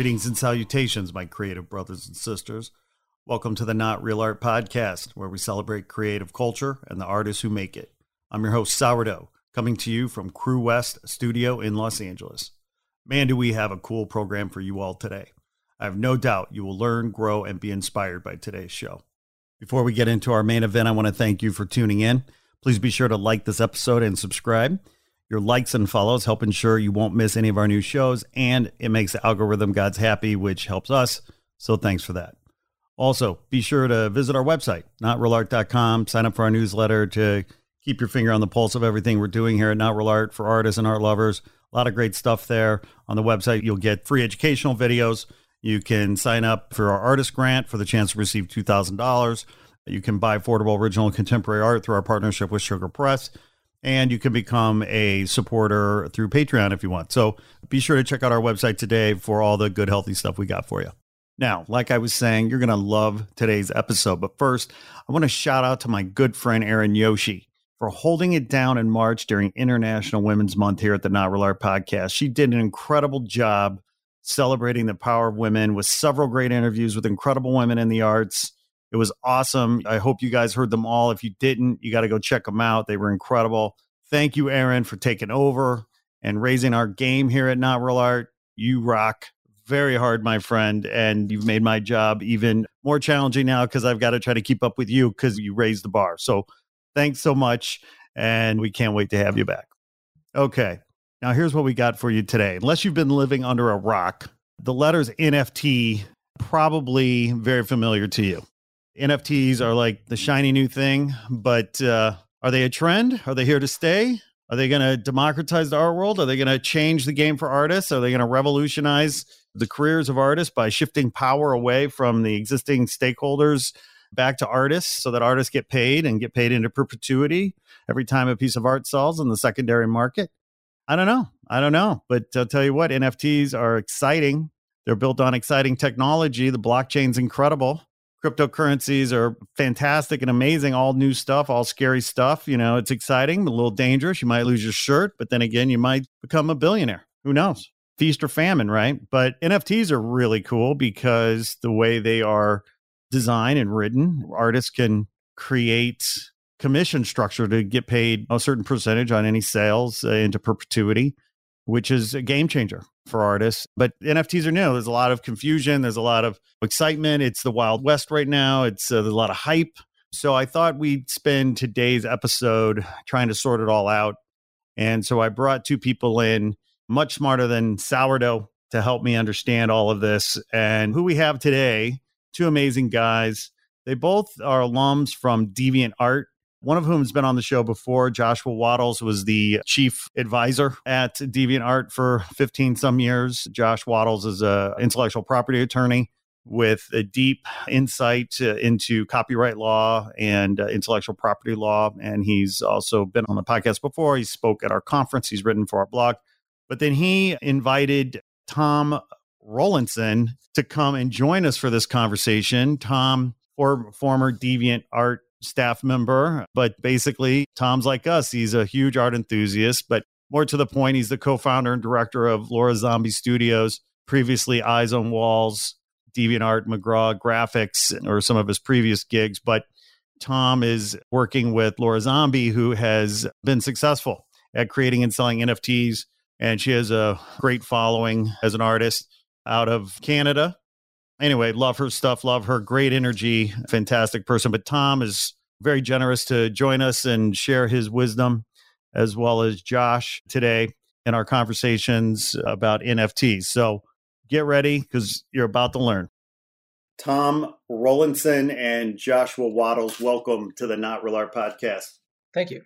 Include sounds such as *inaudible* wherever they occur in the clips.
Greetings and salutations, my creative brothers and sisters. Welcome to the Not Real Art Podcast, where we celebrate creative culture and the artists who make it. I'm your host, Sourdough, coming to you from Crew West Studio in Los Angeles. Man, do we have a cool program for you all today. I have no doubt you will learn, grow, and be inspired by today's show. Before we get into our main event, I want to thank you for tuning in. Please be sure to like this episode and subscribe. Your likes and follows help ensure you won't miss any of our new shows, and it makes the algorithm gods happy, which helps us. So thanks for that. Also, be sure to visit our website, notrealart.com, sign up for our newsletter to keep your finger on the pulse of everything we're doing here at Not Real Art for artists and art lovers. A lot of great stuff there. On the website, you'll get free educational videos. You can sign up for our artist grant for the chance to receive $2,000. You can buy affordable original contemporary art through our partnership with Sugar Press and you can become a supporter through Patreon if you want. So be sure to check out our website today for all the good, healthy stuff we got for you. Now, like I was saying, you're going to love today's episode. But first, I want to shout out to my good friend Erin Yoshi for holding it down in March during International Women's Month here at the Not Real Art Podcast. She did an incredible job celebrating the power of women with several great interviews with incredible women in the arts it was awesome. I hope you guys heard them all. If you didn't, you got to go check them out. They were incredible. Thank you, Erin, for taking over and raising our game here at Not Real Art. You rock very hard, my friend. And you've made my job even more challenging now because I've got to try to keep up with you because you raised the bar. So thanks so much. And we can't wait to have you back. Okay. Now, here's what we got for you today. Unless you've been living under a rock, the letters NFT probably very familiar to you. NFTs are like the shiny new thing, but uh, are they a trend? Are they here to stay? Are they going to democratize the art world? Are they going to change the game for artists? Are they going to revolutionize the careers of artists by shifting power away from the existing stakeholders back to artists so that artists get paid and get paid into perpetuity every time a piece of art sells in the secondary market? I don't know. I don't know. But I'll tell you what, NFTs are exciting. They're built on exciting technology. The blockchain's incredible cryptocurrencies are fantastic and amazing all new stuff all scary stuff you know it's exciting a little dangerous you might lose your shirt but then again you might become a billionaire who knows? Feast or famine right? But nfts are really cool because the way they are designed and written artists can create commission structure to get paid a certain percentage on any sales uh, into perpetuity which is a game changer for artists. But NFTs are new. There's a lot of confusion. There's a lot of excitement. It's the Wild West right now. It's uh, there's a lot of hype. So I thought we'd spend today's episode trying to sort it all out. And so I brought two people in, much smarter than sourdough, to help me understand all of this. And who we have today, two amazing guys. They both are alums from Deviant Art one of whom has been on the show before. Joshua Wattles was the chief advisor at Deviant Art for 15 some years. Josh Wattles is a intellectual property attorney with a deep insight uh, into copyright law and uh, intellectual property law. And he's also been on the podcast before. He spoke at our conference, he's written for our blog. But then he invited Tom Rollinson to come and join us for this conversation. Tom, or former Deviant Art staff member, but basically, Tom's like us. He's a huge art enthusiast, but more to the point, he's the co founder and director of Lora Zombie Studios, previously Eyes on Walls, DeviantArt, McGraw Graphics, or some of his previous gigs. But Tom is working with Lora Zombie, who has been successful at creating and selling NFTs. And she has a great following as an artist out of Canada. Anyway, love her stuff, love her great energy, fantastic person. But Tom is very generous to join us and share his wisdom, as well as Josh today in our conversations about NFTs. So get ready because you're about to learn. Tom Rollinson and Joshua Wattles, welcome to the Not Real Art podcast. Thank you.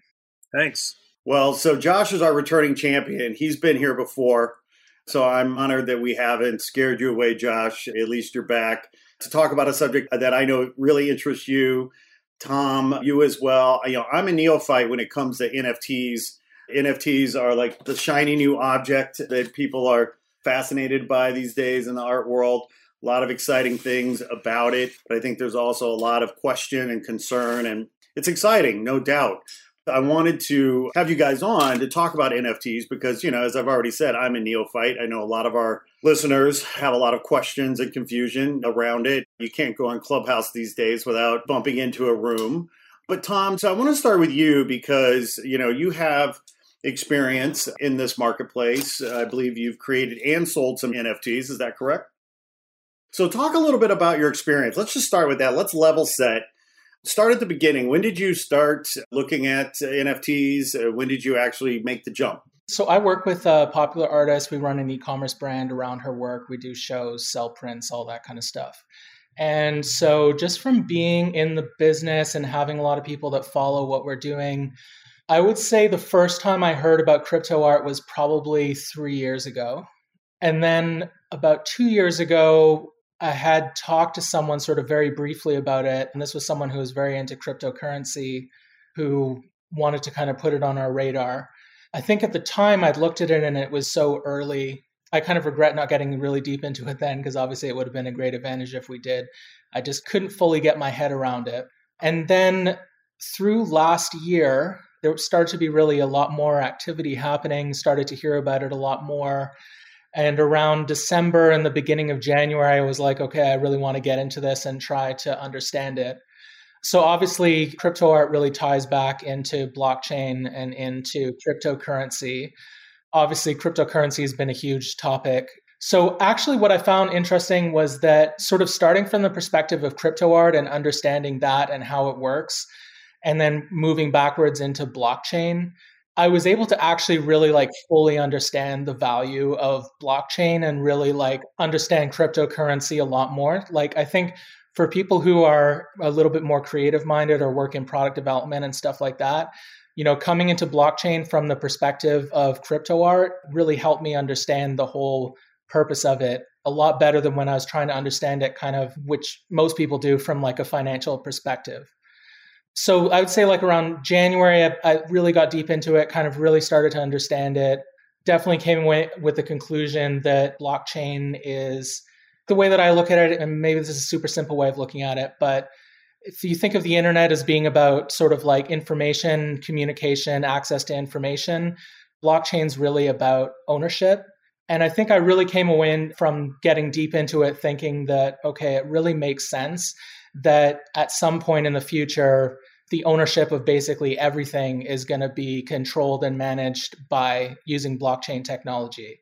Thanks. Well, so Josh is our returning champion. He's been here before. So I'm honored that we haven't scared you away, Josh. At least you're back to talk about a subject that I know really interests you. Tom, you as well. You know, I'm a neophyte when it comes to NFTs. NFTs are like the shiny new object that people are fascinated by these days in the art world. A lot of exciting things about it, but I think there's also a lot of question and concern, and it's exciting, no doubt. I wanted to have you guys on to talk about NFTs because, you know, as I've already said, I'm a neophyte. I know a lot of our listeners have a lot of questions and confusion around it. You can't go on Clubhouse these days without bumping into a room. But, Tom, so I want to start with you because, you know, you have experience in this marketplace. I believe you've created and sold some NFTs. Is that correct? So, talk a little bit about your experience. Let's just start with that. Let's level set start at the beginning. When did you start looking at NFTs? Uh, when did you actually make the jump? So I work with a popular artist. We run an e-commerce brand around her work. We do shows, sell prints, all that kind of stuff. And so just from being in the business and having a lot of people that follow what we're doing, I would say the first time I heard about crypto art was probably 3 years ago. And then about 2 years ago, I had talked to someone sort of very briefly about it, and this was someone who was very into cryptocurrency who wanted to kind of put it on our radar. I think at the time I'd looked at it and it was so early. I kind of regret not getting really deep into it then because obviously it would have been a great advantage if we did. I just couldn't fully get my head around it. And then through last year, there started to be really a lot more activity happening, started to hear about it a lot more. And around December and the beginning of January, I was like, okay, I really want to get into this and try to understand it. So obviously, crypto art really ties back into blockchain and into cryptocurrency. Obviously, cryptocurrency has been a huge topic. So, actually, what I found interesting was that sort of starting from the perspective of crypto art and understanding that and how it works, and then moving backwards into blockchain, I was able to actually really like fully understand the value of blockchain and really like understand cryptocurrency a lot more. Like I think for people who are a little bit more creative minded or work in product development and stuff like that, you know, coming into blockchain from the perspective of crypto art really helped me understand the whole purpose of it a lot better than when I was trying to understand it kind of which most people do from like a financial perspective so I would say like around January, I, I, really got deep into it, kind of really started to understand it. Definitely came away with the conclusion that blockchain is the way that I look at it, and maybe this is a super simple way of looking at it, but if you think of the internet as being about sort of like information, communication, access to information, blockchain's really about ownership. And I think I really came away from getting deep into it thinking that, okay, it really makes sense that at some point in the future, the ownership of basically everything is going to be controlled and managed by using blockchain technology.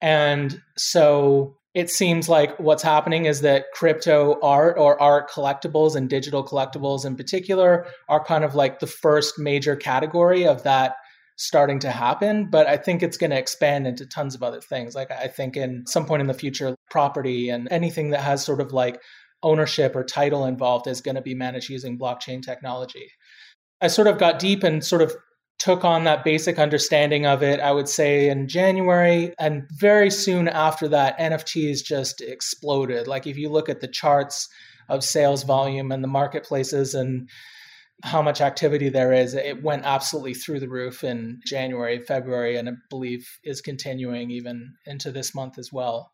And so it seems like what's happening is that crypto art or art collectibles and digital collectibles in particular are kind of like the first major category of that starting to happen but i think it's going to expand into tons of other things like i think in some point in the future property and anything that has sort of like ownership or title involved is going to be managed using blockchain technology. I sort of got deep and sort of took on that basic understanding of it, I would say in January. And very soon after that, NFTs just exploded. Like if you look at the charts of sales volume and the marketplaces and how much activity there is, it went absolutely through the roof in January, February, and I believe is continuing even into this month as well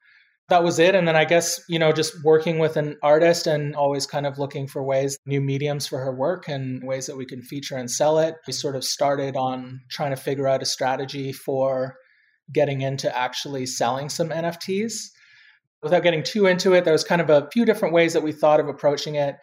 that was it. And then I guess, you know, just working with an artist and always kind of looking for ways, new mediums for her work and ways that we can feature and sell it. We sort of started on trying to figure out a strategy for getting into actually selling some NFTs. Without getting too into it, there was kind of a few different ways that we thought of approaching it.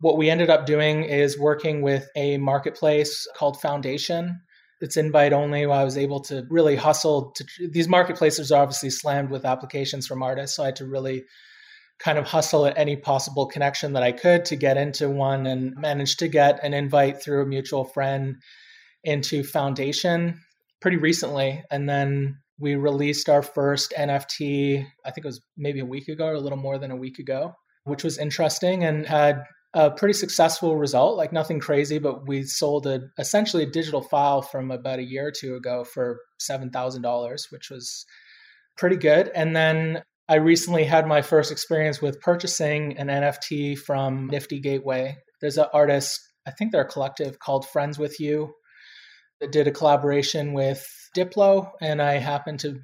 What we ended up doing is working with a marketplace called Foundation. It's invite only. I was able to really hustle to these marketplaces are obviously slammed with applications from artists. So I had to really kind of hustle at any possible connection that I could to get into one and managed to get an invite through a mutual friend into Foundation pretty recently. And then we released our first NFT, I think it was maybe a week ago or a little more than a week ago, which was interesting and had a pretty successful result, like nothing crazy, but we sold a essentially a digital file from about a year or two ago for $7,000, which was pretty good. And then I recently had my first experience with purchasing an NFT from Nifty Gateway. There's an artist, I think they're a collective called Friends with You, that did a collaboration with Diplo, and I happened to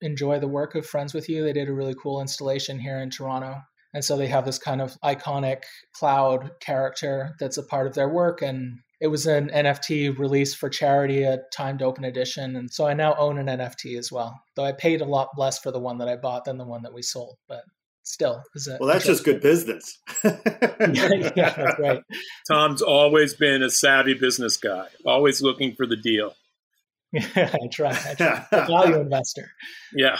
enjoy the work of Friends with You. They did a really cool installation here in Toronto. And so they have this kind of iconic cloud character that's a part of their work. And it was an NFT release for charity, a timed open edition. And so I now own an NFT as well, though I paid a lot less for the one that I bought than the one that we sold. But still, well, that's just good business. yeah, *laughs* yeah, that's right. Tom's always been a savvy business guy, always looking for the deal. *laughs* Yeah, I try. I try. a value investor. Yeah.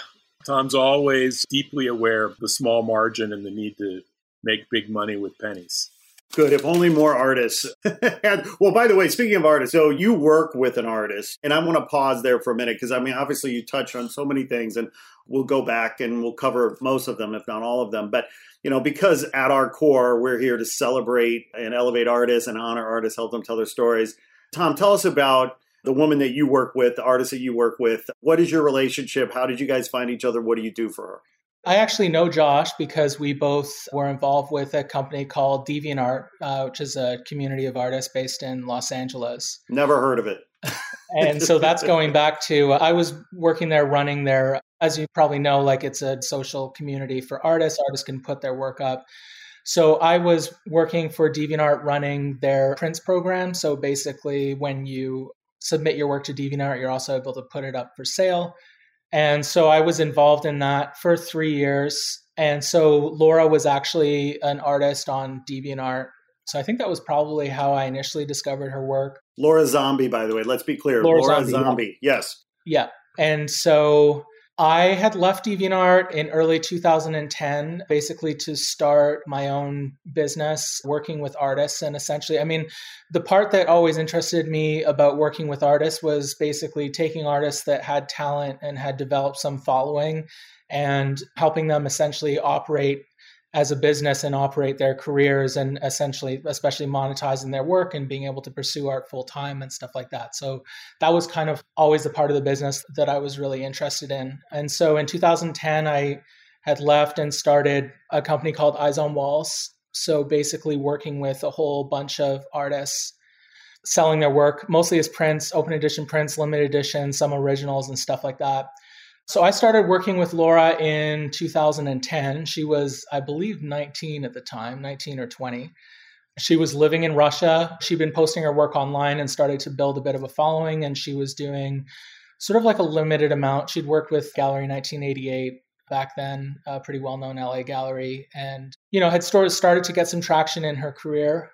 Tom's always deeply aware of the small margin and the need to make big money with pennies. Good. If only more artists. *laughs* well, by the way, speaking of artists, so you work with an artist, and I want to pause there for a minute because I mean, obviously, you touched on so many things, and we'll go back and we'll cover most of them, if not all of them. But you know, because at our core, we're here to celebrate and elevate artists and honor artists, help them tell their stories. Tom, tell us about the woman that you work with, the artist that you work with. What is your relationship? How did you guys find each other? What do you do for her? I actually know Josh because we both were involved with a company called DeviantArt, uh, which is a community of artists based in Los Angeles. Never heard of it. *laughs* and so that's going back to I was working there running their, as you probably know, like it's a social community for artists. Artists can put their work up. So I was working for DeviantArt running their prints program. So basically, when you submit your work to DeviantArt, you're also able to put it up for sale. And so I was involved in that for three years. And so Lora was actually an artist on DeviantArt. So I think that was probably how I initially discovered her work. Lora Zombie, by the way, let's be clear. Lora, Lora Zombie, Zombie. Yes. Yeah. And so I had left DeviantArt in early 2010, basically to start my own business working with artists. And essentially, I mean, the part that always interested me about working with artists was basically taking artists that had talent and had developed some following and helping them essentially operate as a business and operate their careers and essentially especially monetizing their work and being able to pursue art full time and stuff like that. So that was kind of always the part of the business that i was really interested in. And so in 2010 i had left and started a company called eyes on walls. So basically working with a whole bunch of artists selling their work mostly as prints open edition prints limited edition some originals and stuff like that so I started working with Lora in 2010. She was, I believe, 19 at the time, 19 or 20. She was living in Russia. She'd been posting her work online and started to build a bit of a following. And she was doing sort of like a limited amount. She'd worked with Gallery 1988 back then, a pretty well known LA gallery, and, you know, had started to get some traction in her career.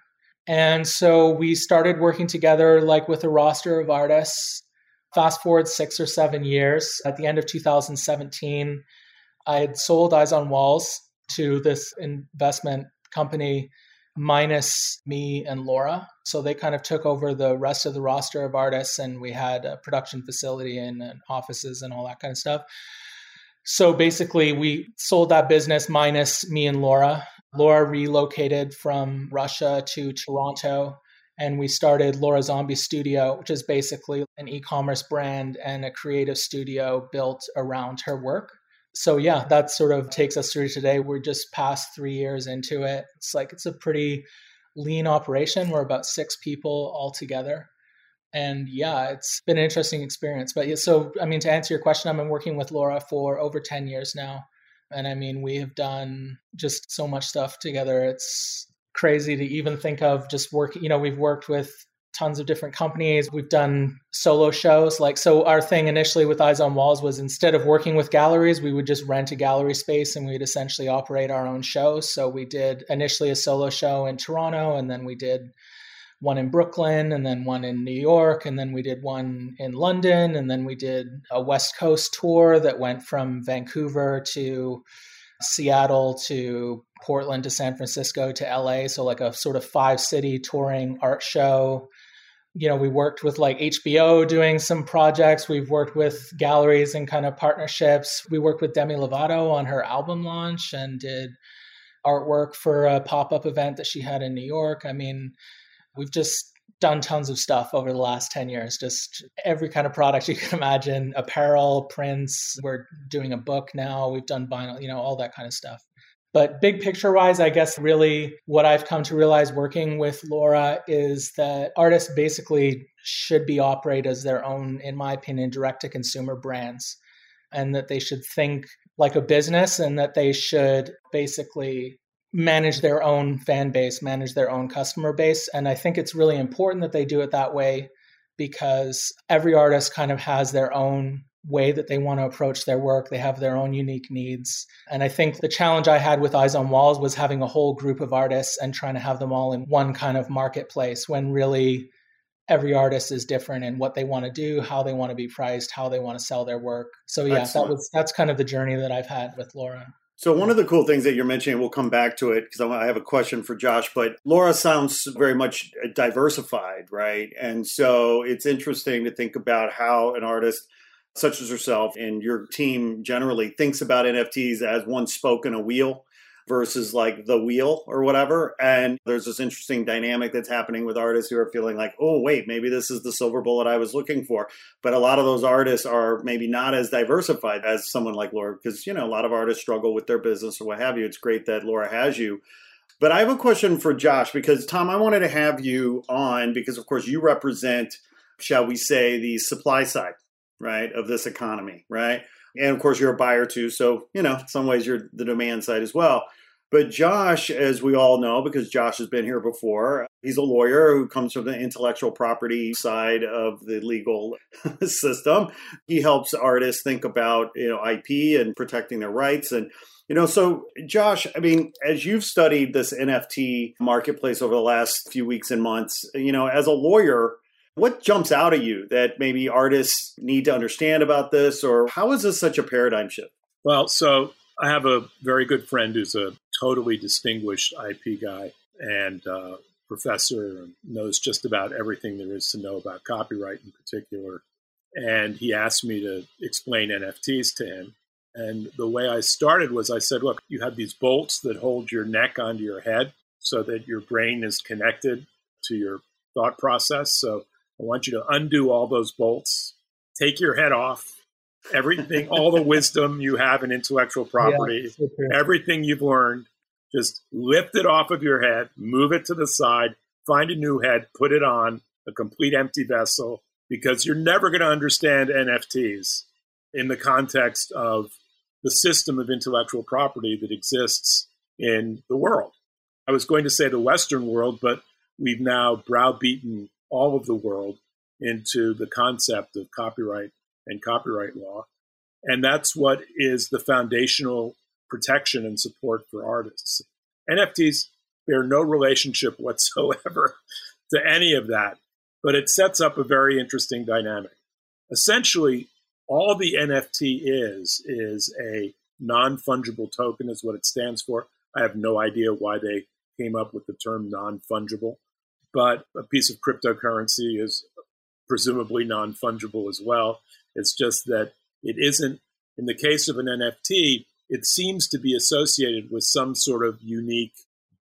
And so we started working together, like with a roster of artists Fast forward six or seven years, at the end of 2017, I had sold Eyes on Walls to this investment company minus me and Lora. So they kind of took over the rest of the roster of artists, and we had a production facility and, and offices and all that kind of stuff. So basically, we sold that business minus me and Lora. Lora relocated from Russia to Toronto and we started Lora Zombie Studio, which is basically an e commerce brand and a creative studio built around her work. So, yeah, that sort of takes us through today. We're just past three years into it. It's like it's a pretty lean operation. We're about six people all together. And yeah, it's been an interesting experience. But yeah, so, I mean, to answer your question, I've been working with Lora for over 10 years now. And I mean, we have done just so much stuff together. It's crazy to even think of just work. You know, we've worked with tons of different companies. We've done solo shows. Like, so our thing initially with Eyes on Walls was instead of working with galleries, we would just rent a gallery space and we'd essentially operate our own shows. So we did initially a solo show in Toronto, and then we did one in Brooklyn, and then one in New York, and then we did one in London, and then we did a West Coast tour that went from Vancouver to Seattle to Portland to San Francisco to LA. So, like a sort of five city touring art show you know, we worked with like HBO doing some projects. We've worked with galleries and kind of partnerships. We worked with Demi Lovato on her album launch and did artwork for a pop up event that she had in New York. I mean, we've just done tons of stuff over the last 10 years, just every kind of product you can imagine apparel, prints. We're doing a book now. We've done vinyl, you know, all that kind of stuff. But big picture wise, I guess really what I've come to realize working with Lora is that artists basically should be operated as their own, in my opinion, direct to consumer brands. And that they should think like a business and that they should basically manage their own fan base, manage their own customer base. And I think it's really important that they do it that way because every artist kind of has their own way that they want to approach their work. They have their own unique needs. And I think the challenge I had with Eyes on Walls was having a whole group of artists and trying to have them all in one kind of marketplace when really every artist is different in what they want to do, how they want to be priced, how they want to sell their work. So yeah, Excellent. that was that's kind of the journey that I've had with Lora. So one of the cool things that you're mentioning, we'll come back to it because I have a question for Josh. But Lora sounds very much uh, diversified, right? And so it's interesting to think about how an artist such as yourself and your team generally thinks about NFTs as one spoke in a wheel versus like the wheel or whatever. And there's this interesting dynamic that's happening with artists who are feeling like, oh, wait, maybe this is the silver bullet I was looking for. But a lot of those artists are maybe not as diversified as someone like Lora, because, you know, a lot of artists struggle with their business or what have you. It's great that Lora has you. But I have a question for Josh because, Tom, I wanted to have you on because, of course, you represent, shall we say, the supply side right, of this economy, right? And of course, you're a buyer too. So, you know, some ways, you're the demand side as well. But Josh, as we all know, because Josh has been here before, he's a lawyer who comes from the intellectual property side of the legal *laughs* system. He helps artists think about, you know, IP and protecting their rights. And, you know, so Josh, I mean, as you've studied this NFT marketplace over the last few weeks and months, you know, as a lawyer, what jumps out at you that maybe artists need to understand about this, or how is this such a paradigm shift? Well, so I have a very good friend who's a totally distinguished IP guy and uh, professor and knows just about everything there is to know about copyright in particular. And he asked me to explain NFTs to him. And the way I started was I said, look, you have these bolts that hold your neck onto your head so that your brain is connected to your thought process. So I want you to undo all those bolts, take your head off, everything, all the wisdom you have in intellectual property, yeah, everything you've learned, just lift it off of your head, move it to the side, find a new head, put it on a complete empty vessel, because you're never going to understand NFTs in the context of the system of intellectual property that exists in the world. I was going to say the Western world, but we've now browbeaten all of the world into the concept of copyright and copyright law. And that's what is the foundational protection and support for artists. NFTs bear no relationship *laughs* whatsoever to any of that, but it sets up a very interesting dynamic. Essentially, all the NFT is, is a non fungible token, is what it stands for. I have no idea why they came up with the term non fungible but a piece of cryptocurrency is presumably non fungible as well. It's just that it isn't, in the case of an NFT, it seems to be associated with some sort of unique,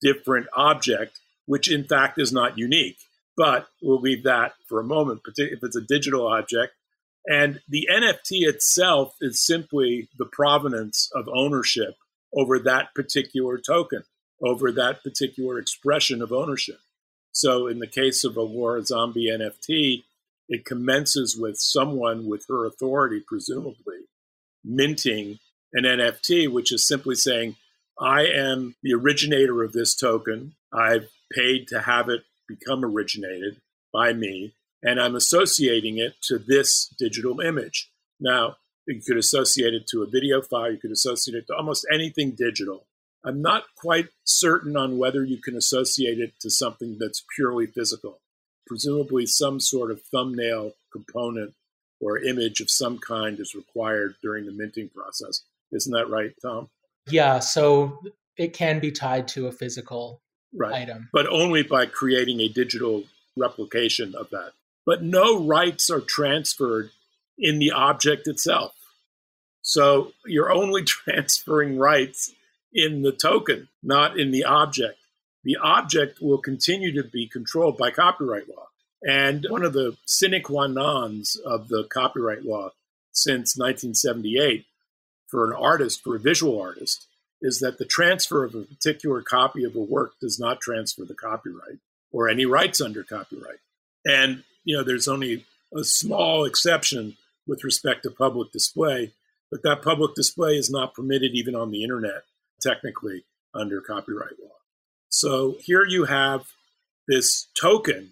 different object, which in fact is not unique. But we'll leave that for a moment, if it's a digital object. And the NFT itself is simply the provenance of ownership over that particular token, over that particular expression of ownership. So in the case of a Lora Zombie NFT, it commences with someone with her authority, presumably, minting an NFT, which is simply saying, I am the originator of this token. I've paid to have it become originated. by me, and I'm associating it to this digital image. Now, you could associate it to a video file, you could associate it to almost anything digital. I'm not quite certain on whether you can associate it to something that's purely physical. Presumably, some sort of thumbnail component or image of some kind is required during the minting process. Isn't that right, Tom? Yeah, so it can be tied to a physical right. item. But only by creating a digital replication of that. But no rights are transferred in the object itself. So you're only *laughs* transferring rights in the token, not in the object. The object will continue to be controlled by copyright law. And one of the sine qua nons of the copyright law since 1978 for an artist, for a visual artist, is that the transfer of a particular copy of a work does not transfer the copyright or any rights under copyright. And, you know, there's only a small exception with respect to public display, but that public display is not permitted even on the internet, technically, under copyright law. So here you have this token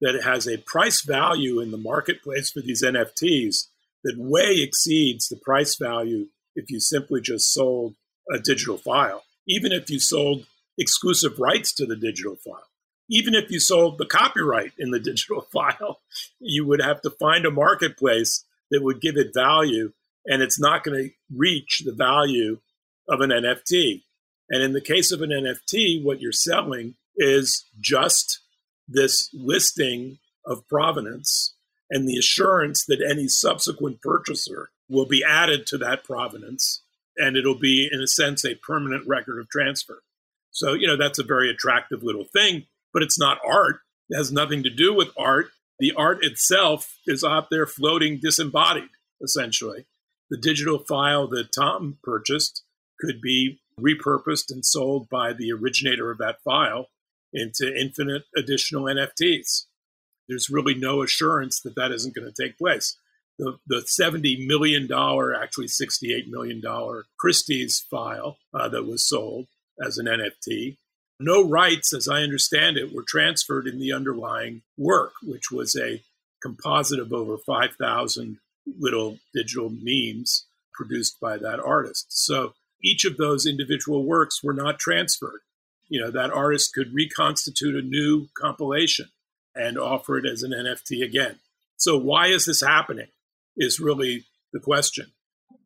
that has a price value in the marketplace for these NFTs that way exceeds the price value if you simply just sold a digital file, even if you sold exclusive rights to the digital file. Even if you sold the copyright in the *laughs* digital file, you would have to find a marketplace that would give it value, and it's not going to reach the value of an NFT. And in the case of an NFT, what you're selling is just this listing of provenance and the assurance that any subsequent purchaser will be added to that provenance and it'll be, in a sense, a permanent record of transfer. So, you know, that's a very attractive little thing, but it's not art. It has nothing to do with art. The art itself is out there floating disembodied, essentially. The digital file that Tom purchased could be repurposed and sold by the originator of that file into infinite additional NFTs. There's really no assurance that that isn't going to take place the, the $70 million, actually $68 million Christie's file uh, that was sold as an NFT. No rights, as I understand it, were transferred in the underlying work, which was a composite of over 5,000 little digital memes produced by that artist. So each of those individual works were not transferred. You know, that artist could reconstitute a new compilation and offer it as an NFT again. So why is this happening? is really the question.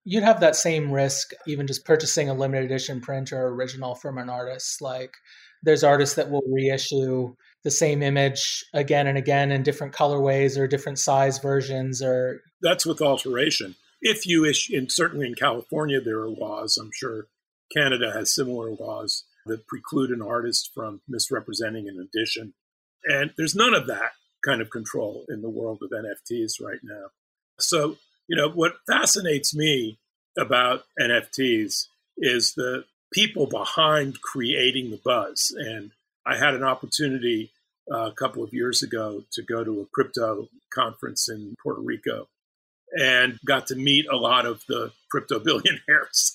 You'd have that same risk even just purchasing a limited edition print or original from an artist. Like there's artists that will reissue the same image again and again in different colorways or different size versions or that's with alteration if you issue and certainly in california there are laws. I'm sure canada has similar laws that preclude an artist from misrepresenting an edition. And there's none of that kind of control in the world of nfts right now. So, you know, what fascinates me about NFTs is the people behind creating the buzz. And I had an opportunity uh, a couple of years ago to go to a crypto conference in Puerto Rico and got to meet a lot of the crypto *laughs* billionaires.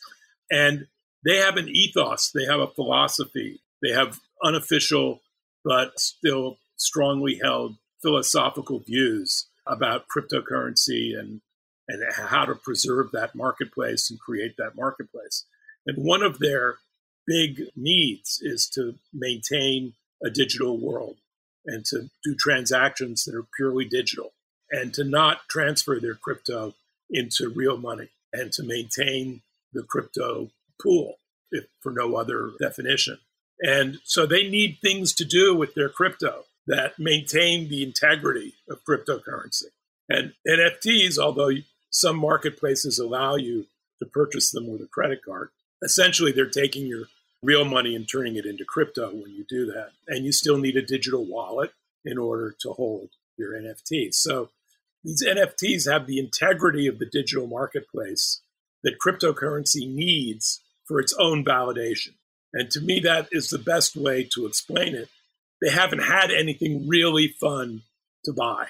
And they have an ethos, they have a philosophy, they have unofficial but still strongly held philosophical views about cryptocurrency and and how to preserve that marketplace and create that marketplace. And one of their big needs is to maintain a digital world and to do transactions that are purely digital and to not transfer their crypto into real money and to maintain the crypto pool if for no other definition. And so they need things to do with their crypto that maintain the integrity of cryptocurrency. And NFTs, although some marketplaces allow you to purchase them with a credit card, essentially they're taking your real money and turning it into crypto when you do that. And you still need a digital wallet in order to hold your NFTs. So these NFTs have the integrity of the digital marketplace that cryptocurrency needs for its own validation. And to me, that is the best way to explain it they haven't had anything really fun to buy,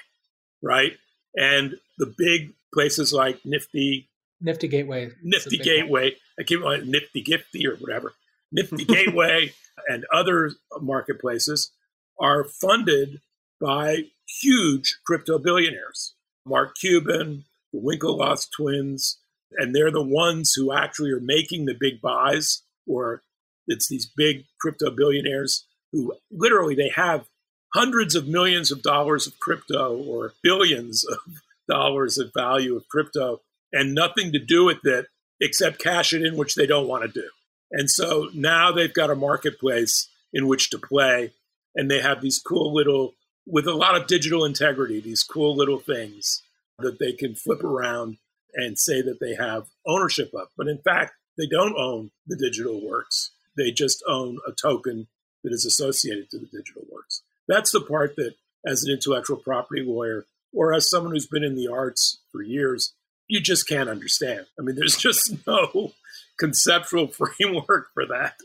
right? And the big places like Nifty, Nifty Gateway, Nifty Gateway, one. I keep on Nifty Gifty or whatever, *laughs* Nifty Gateway and other marketplaces are funded by huge crypto billionaires. Mark Cuban, the Winklevoss twins, and they're the ones who actually are making the big buys, or it's these big crypto billionaires who literally they have hundreds of millions of dollars of crypto or billions of *laughs* dollars of value of crypto and nothing to do with it except cash it in, which they don't want to do. And so now they've got a marketplace in which to play, and they have these cool little, with a lot of digital integrity, these cool little things that they can flip around and say that they have ownership of. But in fact, they don't own the digital works. They just own a token that is associated to the digital works. That's the part that, as an intellectual property lawyer or as someone who's been in the arts for years, you just can't understand. I mean, *laughs* there's just no conceptual *laughs* framework for that.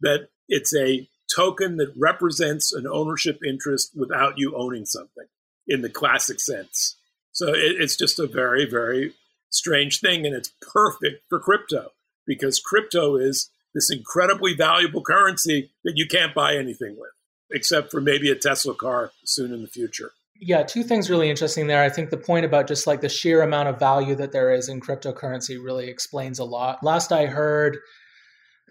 That it's a token that represents an ownership interest without you owning something in the classic sense. So it, it's just a very, very strange thing. And it's perfect for crypto because crypto is this incredibly valuable currency that you can't buy anything with, except for maybe a Tesla car soon in the future. Yeah, two things really interesting there. I think the point about just like the sheer amount of value that there is in cryptocurrency really explains a lot. Last I heard,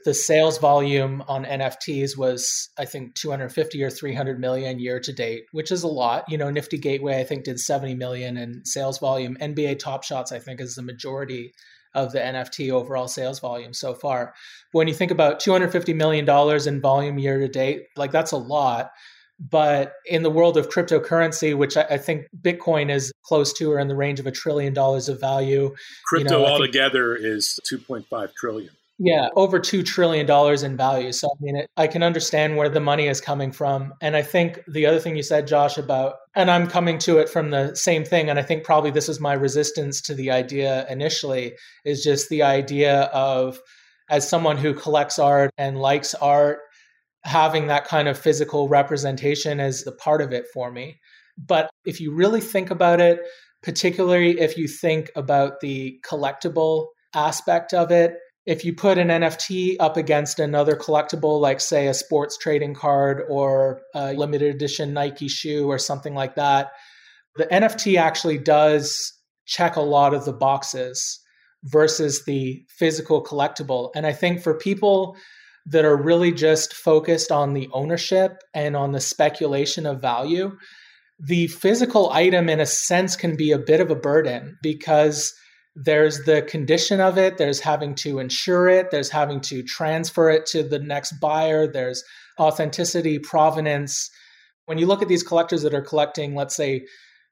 the sales volume on NFTs was, I think, 250 or 300 million year to date, which is a lot. You know, Nifty Gateway, I think, did 70 million in sales volume. NBA Top Shots, I think, is the majority of the NFT overall sales volume so far. When you think about $250 million in volume year to date, like that's a lot. But in the world of cryptocurrency, which I, I, think Bitcoin is close to or in the range of a trillion dollars of value, crypto you know, altogether think, is 2.5 trillion. Yeah, over $2 trillion in value. So, I mean, it, I can understand where the money is coming from. And I think the other thing you said, Josh, about, and I'm coming to it from the same thing. And I think probably this is my resistance to the idea initially, is just the idea of, as someone who collects art and likes art, having that kind of physical representation as a part of it for me. But if you really think about it, particularly if you think about the collectible aspect of it, if you put an NFT up against another collectible, like say a sports trading card or a limited edition Nike shoe or something like that, the NFT actually does check a lot of the boxes versus the physical collectible. And I think for people that are really just focused on the ownership and on the speculation of value, the physical item, in a sense, can be a bit of a burden because there's the condition of it, there's having to insure it, there's having to transfer it to the next buyer, there's authenticity, provenance. When you look at these collectors that are collecting, let's say,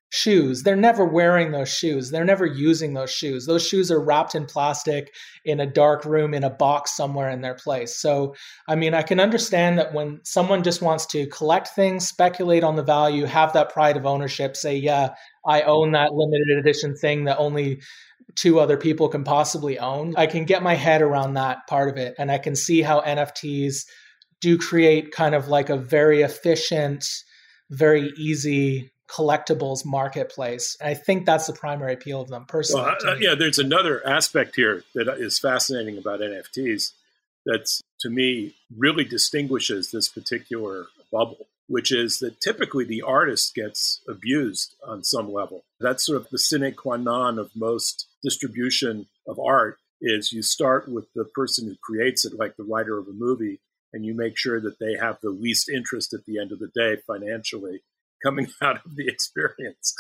shoes. They're never wearing those shoes. They're never using those shoes. Those shoes are wrapped in plastic in a dark room in a box somewhere in their place. So, I mean, I can understand that when someone just wants to collect things, speculate on the value, have that pride of ownership, say, yeah, I own that limited edition thing that only two other people can possibly own. I can get my head around that part of it. And I can see how NFTs do create kind of like a very efficient, very easy collectibles marketplace. I think that's the primary appeal of them personally. Well, uh, yeah, there's another aspect here that is fascinating about NFTs that's to me really distinguishes this particular bubble, which is that typically the artist gets abused on some level. That's sort of the sine qua non of most distribution of art is you start with the person who creates it, like the writer of a movie, and you make sure that they have the least interest at the end of the day financially *laughs* coming *laughs* out of the experience.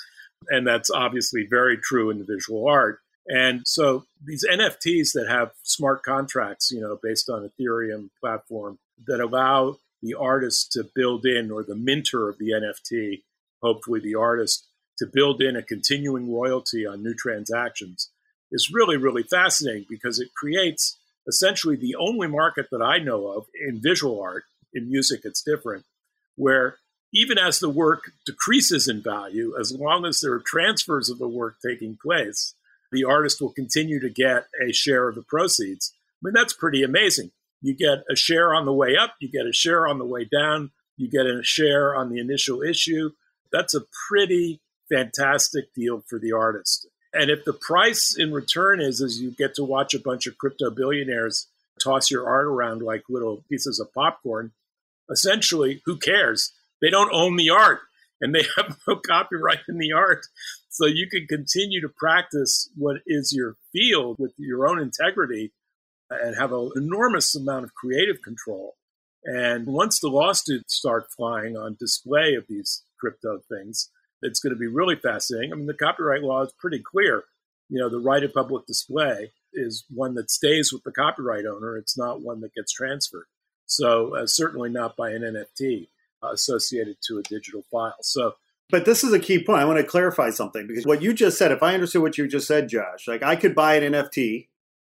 And that's obviously very true in the visual art. And so these NFTs that have smart contracts, you know, based on Ethereum platform that allow the artist to build in or the minter of the NFT, hopefully the artist to build in a continuing royalty on new transactions is really, really fascinating because it creates essentially the only market that I know of in visual art. In music, it's different, where even as the work decreases in value, as long as there are transfers of the work taking place, the artist will continue to get a share of the proceeds. I mean, that's pretty amazing. You get a share on the way up, you get a share on the way down, you get a share on the initial issue. That's a pretty fantastic deal for the artist. And if the price in return is as you get to watch a bunch of crypto billionaires toss your art around like little pieces of popcorn, essentially, who cares? They don't own the art. and they *laughs* have no copyright in the art. So you can continue to practice what is your field with your own integrity and have an enormous amount of creative control. And once the lawsuits start flying on display of these crypto things, it's going to be really fascinating. I mean, the copyright law is pretty clear. You know, the right of public display is one that stays with the copyright owner. It's not one that gets transferred. So uh, certainly not by an NFT uh, associated to a digital file. So, but this is a key point. I want to clarify something because what you just said, if I understood what you just said, Josh, like I could buy an NFT.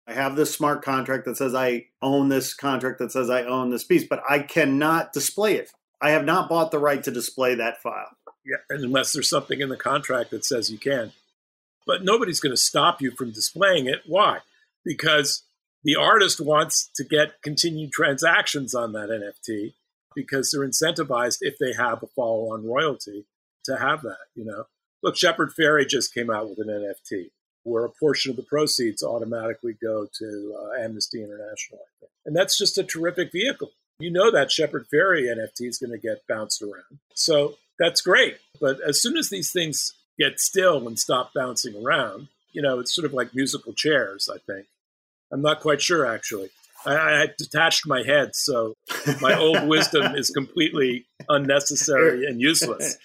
I have this smart contract that says I own this contract that says I own this piece, but I cannot display it. I have not bought the right to display that file. Yeah, unless there's something in the contract that says you can. But nobody's going to stop you from displaying it. Why? Because the artist wants to get continued transactions on that NFT because they're incentivized if they have a follow on royalty to have that, you know. Look, Shepard Fairey just came out with an NFT where a portion of the proceeds automatically go to uh, Amnesty International, I think. And that's just a terrific vehicle. You know that Shepard Fairey NFT is going to get bounced around. So that's great. But as soon as these things get still and stop bouncing around, you know, it's sort of like musical chairs, I think. I'm not quite sure, actually. I, I detached my head, so my old *laughs* wisdom is completely unnecessary *laughs* and useless.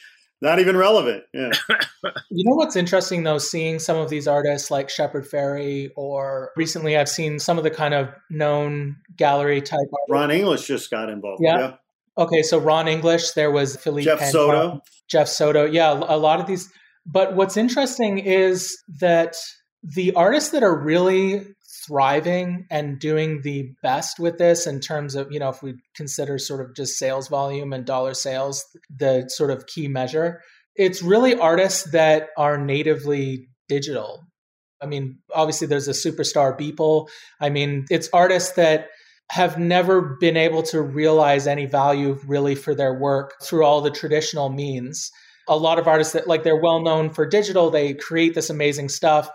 Not even relevant. Yeah. *laughs* you know what's interesting though, seeing some of these artists like Shepard Fairey, or recently I've seen some of the kind of known gallery type. Artists. Ron English just got involved. Yeah. yeah. Okay, so Ron English, there was Philippe Jeff Soto. Jeff Soto. Yeah, a lot of these. But what's interesting is that the artists that are really thriving and doing the best with this in terms of, you know, if we consider sort of just sales volume and dollar sales, the sort of key measure, it's really artists that are natively digital. I mean, obviously there's a superstar Beeple. I mean, it's artists that have never been able to realize any value really for their work through all the traditional means. A lot of artists that like they're well known for digital, they create this amazing stuff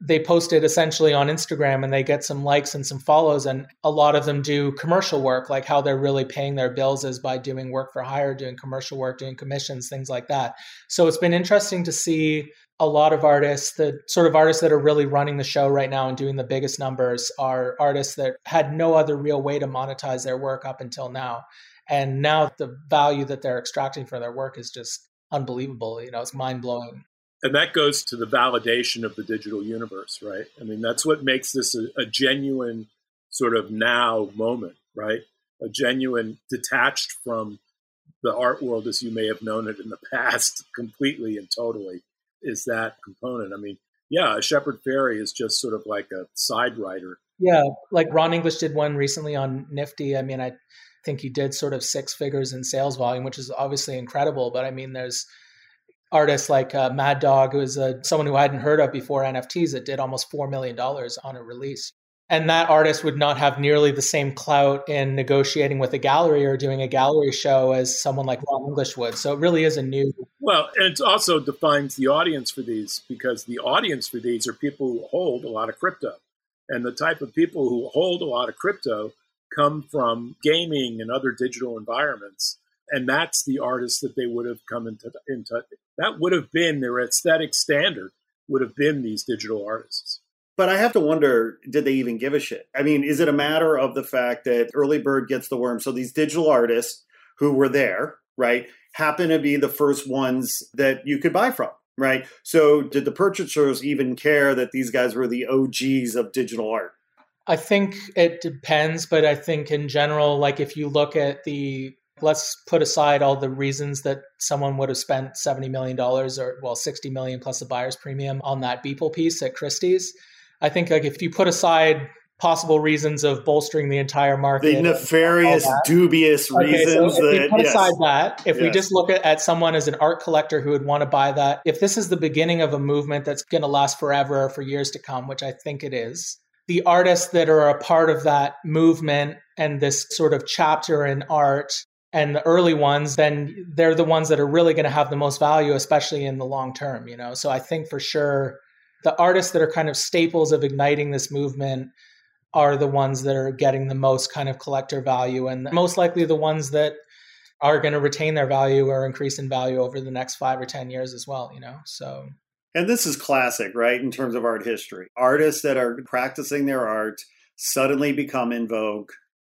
they post it essentially on Instagram and they get some likes and some follows. And a lot of them do commercial work, like how they're really paying their bills is by doing work for hire, doing commercial work, doing commissions, things like that. So it's been interesting to see a lot of artists, the sort of artists that are really running the show right now and doing the biggest numbers are artists that had no other real way to monetize their work up until now. And now the value that they're extracting from their work is just unbelievable. You know, it's mind blowing and that goes to the validation of the digital universe, right? I mean, that's what makes this a, a, genuine sort of now moment, right? A genuine detached from the art world as you may have known it in the *laughs* past completely and totally is that component. I mean, yeah, a Shepard Fairey is just sort of like a side writer. Yeah, like Ron English did one recently on Nifty. I mean, I think he did sort of six figures in sales volume, which is obviously incredible. But I mean, there's artists like uh, Mad Dog, who is someone who I hadn't heard of before NFTs that did almost $4 million on a release. And that artist would not have nearly the same clout in negotiating with a gallery or doing a gallery show as someone like Ron English would. So it really is a new. Well, and it also defines the audience for these because the audience for these are people who hold a lot of crypto. And the type of people who hold a lot of crypto come from gaming and other digital environments and that's the artist that they would have come into into that would have been their aesthetic standard would have been these digital artists but i have to wonder did they even give a shit? I mean is it a matter of the fact that early bird gets the worm? So these digital artists who were there right happen to be the first ones that you could buy from right? So did the purchasers even care that these guys were the og's of digital art? I think it depends, but I think in general, like if you look at the let's put aside all the reasons that someone would have spent $70 million or well 60 million plus a buyer's premium on that Beeple piece at Christie's. I think like if you put aside possible reasons of bolstering the entire market. The nefarious, dubious okay, reasons. So if that, put yes. aside that, if yes. we just look at, at someone as an art collector who would want to buy that, if this is the beginning of a movement that's going to last forever or for years to come, which I think it is, the artists that are a part of that movement and this sort of chapter in art and the early ones, then they're the ones that are really going to have the most value, especially in the long term, you know? So I think for sure the artists that are kind of staples of igniting this movement are the ones that are getting the most kind of collector value and most likely the ones that are going to retain their value or increase in value over the next five or 10 years as well, you know? So. And this is classic, right? In terms of art history, artists that are practicing their art suddenly become in vogue.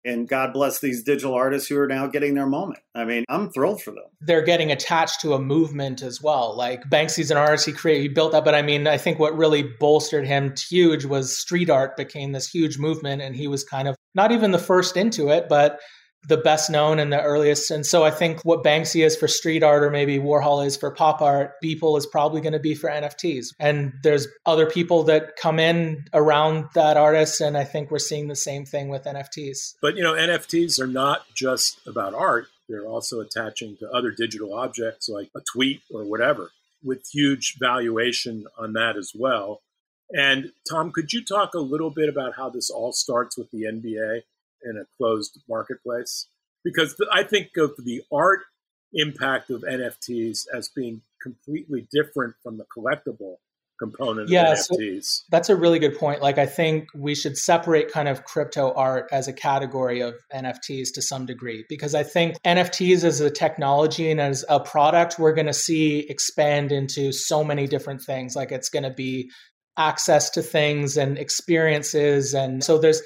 And God bless these digital artists who are now getting their moment. I mean, I'm thrilled for them. They're getting attached to a movement as well. Like Banksy's an artist, he created, he built that. But I mean, I think what really bolstered him huge was street art became this huge movement. And he was kind of not even the first into it, but the best known and the earliest. And so I think what Banksy is for street art or maybe Warhol is for pop art, Beeple is probably going to be for NFTs. And there's other people that come in around that artist. And I think we're seeing the same thing with NFTs. But, you know, NFTs are not just about art, they're also attaching to other digital objects like a tweet or whatever with huge valuation on that as well. And Tom, could you talk a little bit about how this all starts with the NBA? In a closed marketplace because I think of the art impact of NFTs as being completely different from the collectible component yeah, of NFTs. So that's a really good point. Like I think we should separate kind of crypto art as a category of NFTs to some degree because I think NFTs as a technology and as a product we're going to see expand into so many different things. Like it's going to be access to things and experiences and so there's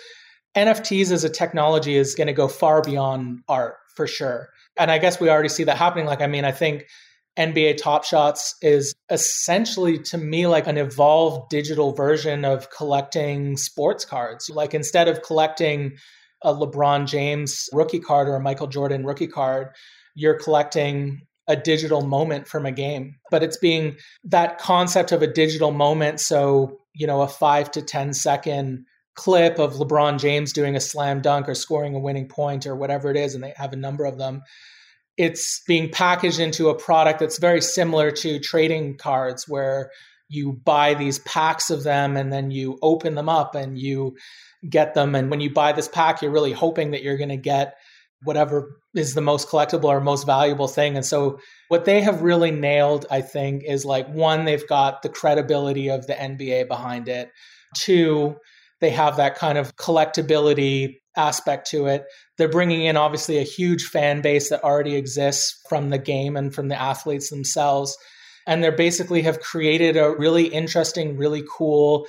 NFTs as a technology is going to go far beyond art for sure. And I guess we already see that happening. Like, I mean, I think NBA Top Shots is essentially to me like an evolved digital version of collecting sports cards. Like, instead of collecting a LeBron James rookie card or a Michael Jordan rookie card, you're collecting a digital moment from a game. But it's being that concept of a digital moment. So, you know, a five to ten second clip of LeBron James doing a slam dunk or scoring a winning point or whatever it is, and they have a number of them. It's being packaged into a product that's very similar to trading cards, where you buy these packs of them and then you open them up and you get them. And when you buy this pack, you're really hoping that you're going to get whatever is the most collectible or most valuable thing. And so, what they have really nailed, I think, is like one, they've got the credibility of the NBA behind it. Two, they have that kind of collectability aspect to it. They're bringing in obviously a huge fan base that already exists from the game and from the athletes themselves. And they basically have created a really interesting, really cool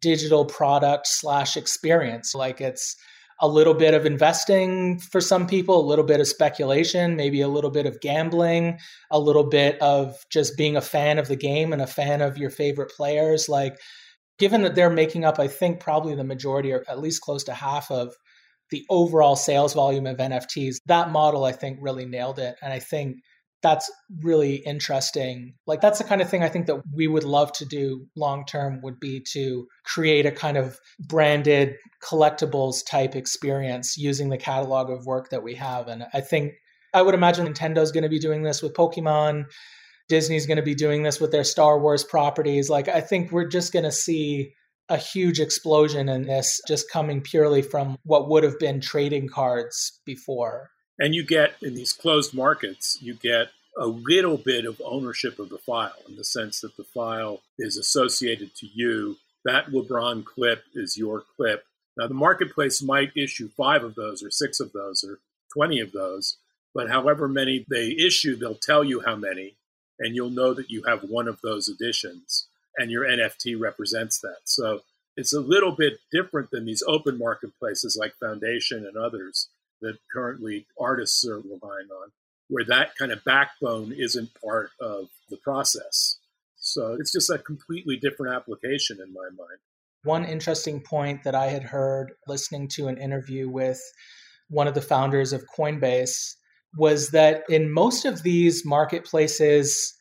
digital product slash experience. Like it's a little bit of investing for some people, a little bit of speculation, maybe a little bit of gambling, a little bit of just being a fan of the game and a fan of your favorite players. Like given that they're making up, I think, probably the majority or at least close to half of the overall sales volume of NFTs, that model, I think, really nailed it. And I think that's really interesting. Like, that's the kind of thing I think that we would love to do long term would be to create a kind of branded collectibles type experience using the catalog of work that we have. And I think I would imagine Nintendo's going to be doing this with Pokemon. Disney's going to be doing this with their Star Wars properties. Like, I think we're just going to see a huge explosion in this just coming purely from what would have been trading cards before. And you get in these closed markets, you get a little bit of ownership of the file in the sense that the file is associated to you. That LeBron clip is your clip. Now, the marketplace might issue five of those, or six of those, or 20 of those, but however many they issue, they'll tell you how many and you'll know that you have one of those editions and your NFT represents that. So it's a little bit different than these open marketplaces like Foundation and others that currently artists are relying on, where that kind of backbone isn't part of the process. So it's just a completely different application in my mind. One interesting point that I had heard listening to an interview with one of the founders of Coinbase was that in most of these marketplaces,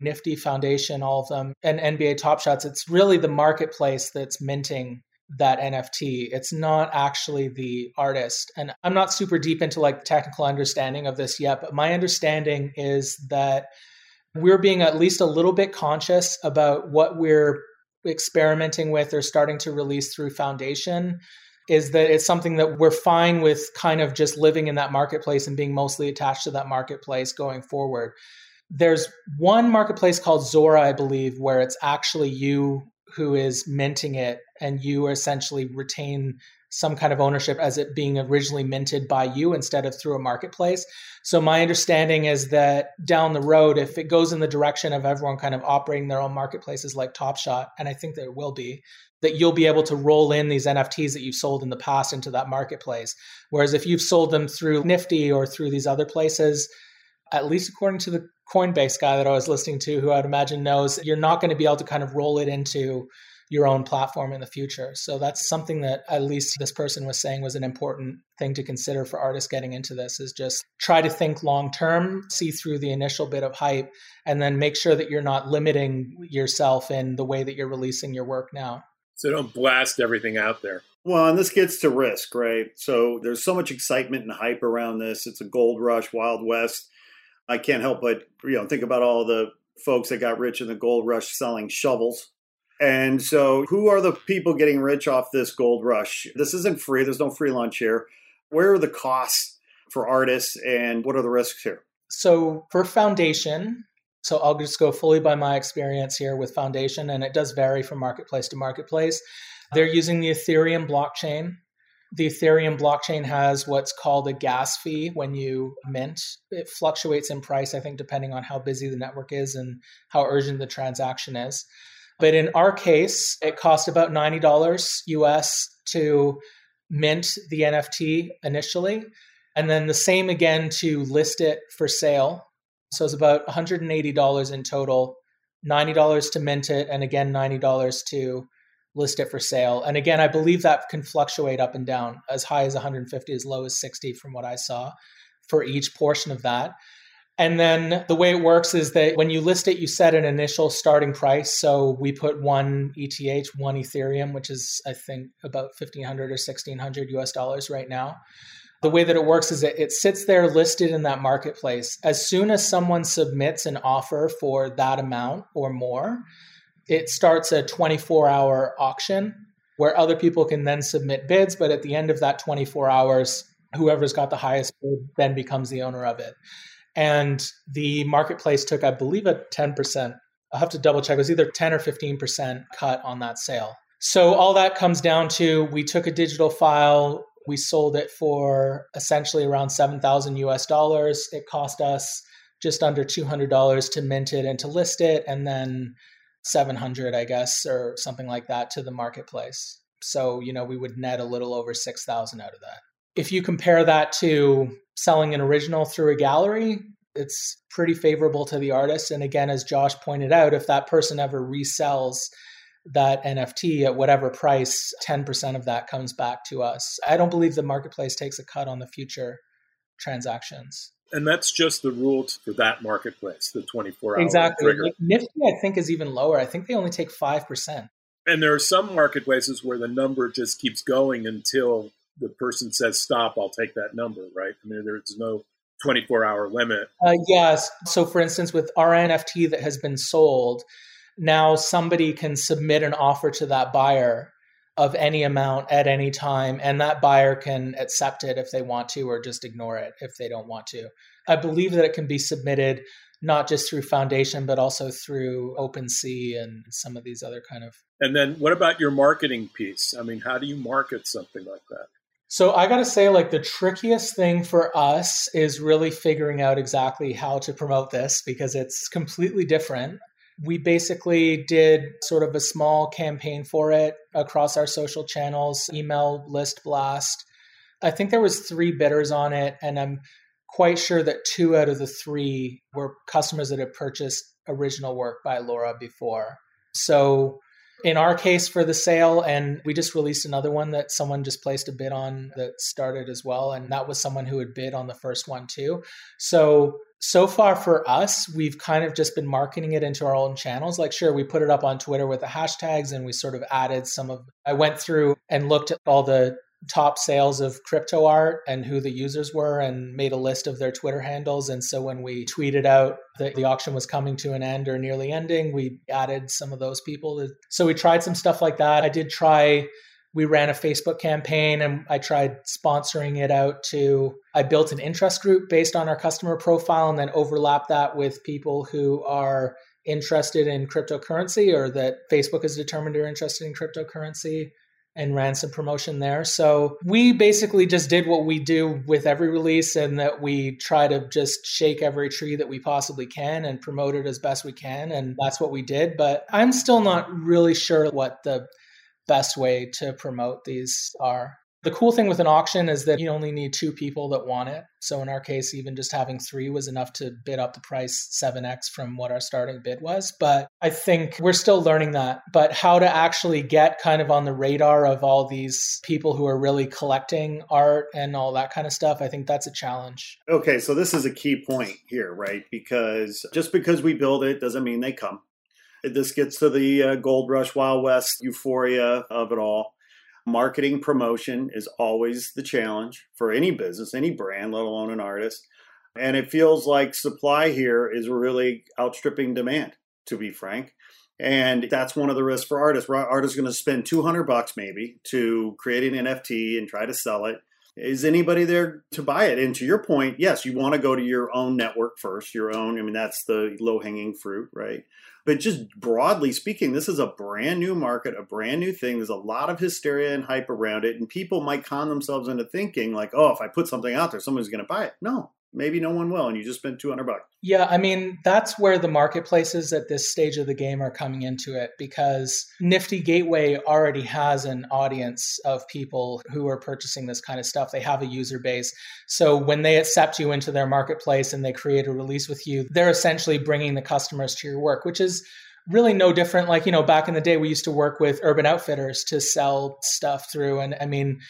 Nifty Foundation, all of them, and NBA Top Shots, it's really the marketplace that's minting that NFT. It's not actually the artist. And I'm not super deep into like technical understanding of this yet, but my understanding is that we're being at least a little bit conscious about what we're experimenting with or starting to release through Foundation is that it's something that we're fine with kind of just living in that marketplace and being mostly attached to that marketplace going forward. There's one marketplace called Zora, I believe, where it's actually you who is minting it and you essentially retain some kind of ownership as it being originally minted by you instead of through a marketplace. So my understanding is that down the road, if it goes in the direction of everyone kind of operating their own marketplaces like Top Shot, and I think there will be, that you'll be able to roll in these NFTs that you've sold in the past into that marketplace. Whereas if you've sold them through Nifty or through these other places, at least according to the Coinbase guy that I was listening to, who I'd imagine knows, you're not going to be able to kind of roll it into your own platform in the future. So that's something that at least this person was saying was an important thing to consider for artists getting into this is just try to think long term, see through the initial bit of hype, and then make sure that you're not limiting yourself in the way that you're releasing your work now. So don't blast everything out there. Well, and this gets to risk, right? So there's so much excitement and hype around this. It's a gold rush, Wild West. I can't help but you know think about all the folks that got rich in the gold rush selling shovels and so, who are the people getting rich off this gold rush? This isn't free, there's no free lunch here. Where are the costs for artists and what are the risks here? So, for Foundation, so I'll just go fully by my experience here with Foundation, and it does vary from marketplace to marketplace. They're using the Ethereum blockchain. The Ethereum blockchain has what's called a gas fee when you mint. It fluctuates in price, I think, depending on how busy the network is and how urgent the transaction is. But in our case, it cost about $90 US to mint the NFT initially. And then the same again to list it for sale. So it's about $180 in total, $90 to mint it, and again, $90 to list it for sale. And again, I believe that can fluctuate up and down as high as 150, as low as 60 from what I saw for each portion of that. And then the way it works is that when you list it, you set an initial starting price. So we put one ETH, one Ethereum, which is, I think, about 1500 or 1600 US dollars right now. The way that it works is that it sits there listed in that marketplace. As soon as someone submits an offer for that amount or more, it starts a 24 hour auction where other people can then submit bids. But at the end of that 24 hours, whoever's got the highest bid then becomes the owner of it and the marketplace took, I believe, a 10%. I'll have to double check. It was either 10 or 15% cut on that sale. So all that comes down to we took a digital file, we sold it for essentially around 7,000 US dollars. It cost us just under $200 to mint it and to list it, and then 700, I guess, or something like that to the marketplace. So, you know, we would net a little over 6,000 out of that. If you compare that to selling an original through a gallery, it's pretty favorable to the artist. And again, as Josh pointed out, if that person ever resells that NFT at whatever price, 10% of that comes back to us. I don't believe the marketplace takes a cut on the future transactions. And that's just the rule for that marketplace, the 24 hour exactly. trigger. Nifty, I think, is even lower. I think they only take 5%. And there are some marketplaces where the number just keeps going until the person says stop, I'll take that number, right? I mean, there's no 24 hour limit. Uh, yes. So, for instance, with our NFT that has been sold, now somebody can submit an offer to that buyer of any amount at any time, and that buyer can accept it if they want to, or just ignore it if they don't want to. I believe that it can be submitted not just through Foundation, but also through OpenSea and some of these other kind of. And then, what about your marketing piece? I mean, how do you market something like that? So I got to say, like, the trickiest thing for us is really figuring out exactly how to promote this because it's completely different. We basically did sort of a small campaign for it across our social channels, email list blast. I think there was three bidders on it, and I'm quite sure that two out of the three were customers that had purchased original work by Lora before. So in our case for the sale and we just released another one that someone just placed a bid on that started as well and that was someone who had bid on the first one too. So so far for us we've kind of just been marketing it into our own channels. Like sure we put it up on twitter with the hashtags and we sort of added some of i went through and looked at all the top sales of crypto art and who the users were and made a list of their Twitter handles. And so when we tweeted out that the auction was coming to an end or nearly ending, we added some of those people. So we tried some stuff like that. I did try. We ran a Facebook campaign and I tried sponsoring it out to. I built an interest group based on our customer profile and then overlap that with people who are interested in cryptocurrency or that Facebook has determined are interested in cryptocurrency and ran some promotion there. So we basically just did what we do with every release and that we try to just shake every tree that we possibly can and promote it as best we can. And that's what we did. But I'm still not really sure what the best way to promote these are. The cool thing with an auction is that you only need two people that want it. So in our case, even just having three was enough to bid up the price 7x from what our starting bid was. But I think we're still learning that. But how to actually get kind of on the radar of all these people who are really collecting art and all that kind of stuff, I think that's a challenge. Okay, so this is a key point here, right? Because just because we build it doesn't mean they come. This gets to the uh, gold rush, Wild West euphoria of it all Marketing promotion is always the challenge for any business, any brand, let alone an artist. And it feels like supply here is really outstripping demand, to be frank. And that's one of the risks for artists. Artists going to spend 200 bucks maybe to create an NFT and try to sell it. Is anybody there to buy it? And to your point, yes, you want to go to your own network first, your own. I mean, that's the low hanging fruit, right? But just broadly speaking, this is a brand new market, a brand new thing. There's a lot of hysteria and hype around it. And people might con themselves into thinking, like, oh, if I put something out there, someone's going to buy it. No, maybe no one will and you just spent 200 bucks. Yeah i mean that's where the marketplaces at this stage of the game are coming into it because nifty gateway already has an audience of people who are purchasing this kind of stuff. They have a user base. So when they accept you into their marketplace and they create a release with you they're essentially bringing the customers to your work which is really no different. Like you know back in the day we used to work with urban outfitters to sell stuff through. And i mean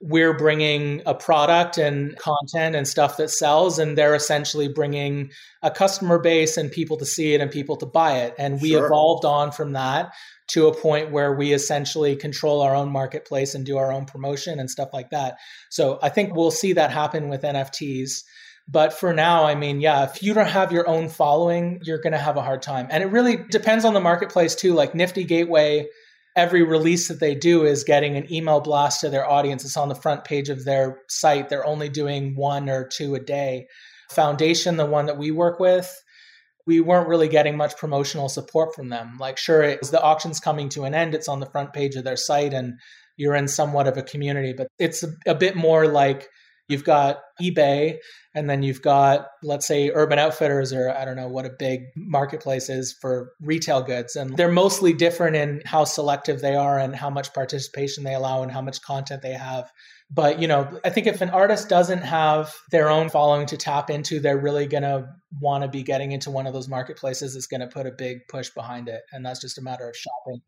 we're bringing a product and content and stuff that sells and they're essentially bringing a customer base and people to see it and people to buy it and we sure. evolved on from that to a point where we essentially control our own marketplace and do our own promotion and stuff like that so i think we'll see that happen with nfts but for now, I mean, yeah, if you don't have your own following, you're going to have a hard time. And it really depends on the marketplace too. Like Nifty Gateway every release that they do is getting an email blast to their audience. It's on the front page of their site. They're only doing one or two a day. Foundation, the one that we work with, we weren't really getting much promotional support from them. Like, sure, it's the auction's coming to an end, it's on the front page of their site, and you're in somewhat of a community, but it's a, a bit more like You've got eBay, and then you've got, let's say, Urban Outfitters, or I don't know what a big marketplace is for retail goods. And they're mostly different in how selective they are and how much participation they allow and how much content they have. But, you know, I think if an artist doesn't have their own following to tap into, they're really going to want to be getting into one of those marketplaces. It's going to put a big push behind it. And that's just a matter of shopping.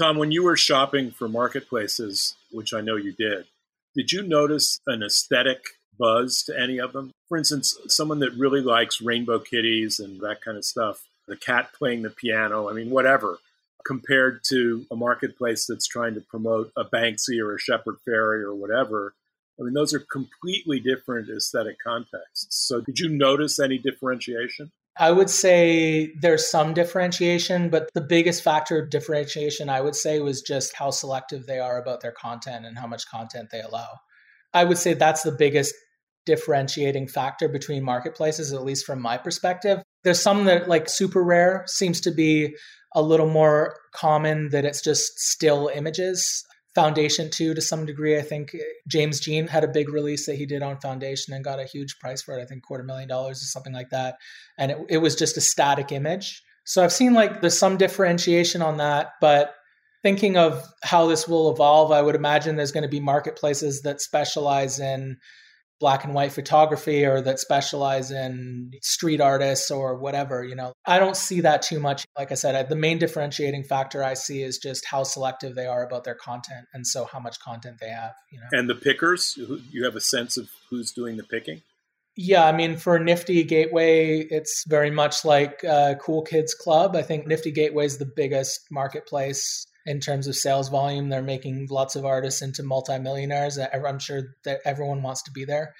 Tom, when you were shopping for marketplaces, which I know you did, did you notice an aesthetic buzz to any of them? For instance, someone that really likes rainbow kitties and that kind of stuff, the cat playing the piano, I mean, whatever, compared to a marketplace that's trying to promote a Banksy or a Shepard Fairey or whatever. I mean, those are completely different aesthetic contexts. So, did you notice any differentiation? I would say there's some differentiation, but the biggest factor of differentiation, I would say, was just how selective they are about their content and how much content they allow. I would say that's the biggest differentiating factor between marketplaces, at least from my perspective. There's some that, like SuperRare, seems to be a little more common that it's just still images. Foundation too, to some degree. I think uh, James Jean had a big release that he did on Foundation and got a huge price for it. I think quarter million dollars or something like that. And it, it was just a static image. So I've seen like there's some differentiation on that, but thinking of how this will evolve, I would imagine there's going to be marketplaces that specialize in black and white photography or that specialize in street artists or whatever you know i don't see that too much. Like i said the main differentiating factor i see is just how selective they are about their content and so how much content they have you know. And the pickers you have a sense of who's doing the picking? Yeah, I mean, for Nifty Gateway, it's very much like uh, Cool Kids Club. I think Nifty Gateway is the biggest marketplace in terms of sales volume. They're making lots of artists into multimillionaires. I'm sure that everyone wants to be there,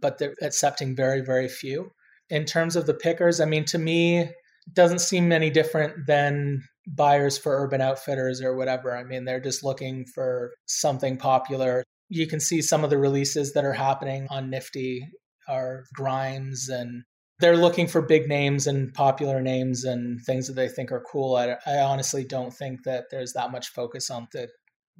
but they're accepting very, very few. In terms of the pickers, I mean, to me, it doesn't seem any different than buyers for Urban Outfitters or whatever. I mean, they're just looking for something popular. You can see some of the releases that are happening on Nifty are Grimes and they're looking for big names and popular names and things that they think are cool. I, I honestly don't think that there's that much focus on the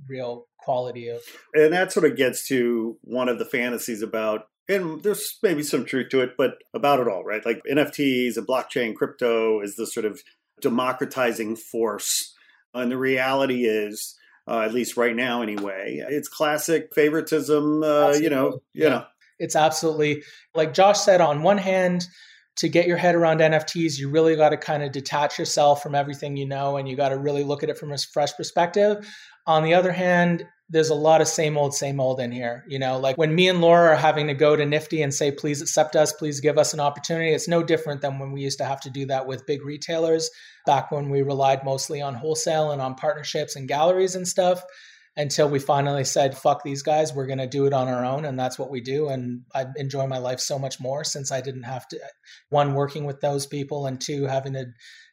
real quality of. And that sort of gets to one of the fantasies about and there's maybe some truth to it, but about it all, right? Like NFTs and blockchain, crypto is the sort of democratizing force. And the reality is, uh, at least right now anyway, it's classic favoritism. Uh, you know, you yeah. know, it's absolutely like Josh said. On one hand, to get your head around NFTs, you really got to kind of detach yourself from everything you know, and you got to really look at it from a fresh perspective. On the other hand, there's a lot of same old, same old in here. You know, like when me and Lora are having to go to Nifty and say, please accept us, please give us an opportunity, it's no different than when we used to have to do that with big retailers back when we relied mostly on wholesale and on partnerships and galleries and stuff until we finally said, fuck these guys, we're going to do it on our own. And that's what we do. And I enjoy my life so much more since I didn't have to, one, working with those people, and two, having to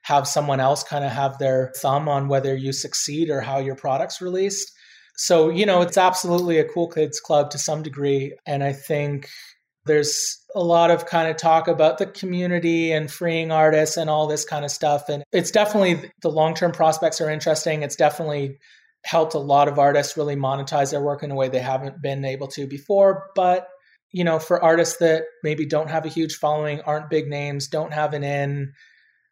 have someone else kind of have their thumb on whether you succeed or how your product's released so, you know, it's absolutely a cool kids club to some degree. And I think there's a lot of kind of talk about the community and freeing artists and all this kind of stuff. And it's definitely the long term prospects are interesting. It's definitely helped a lot of artists really monetize their work in a way they haven't been able to before. But, you know, for artists that maybe don't have a huge following, aren't big names, don't have an in,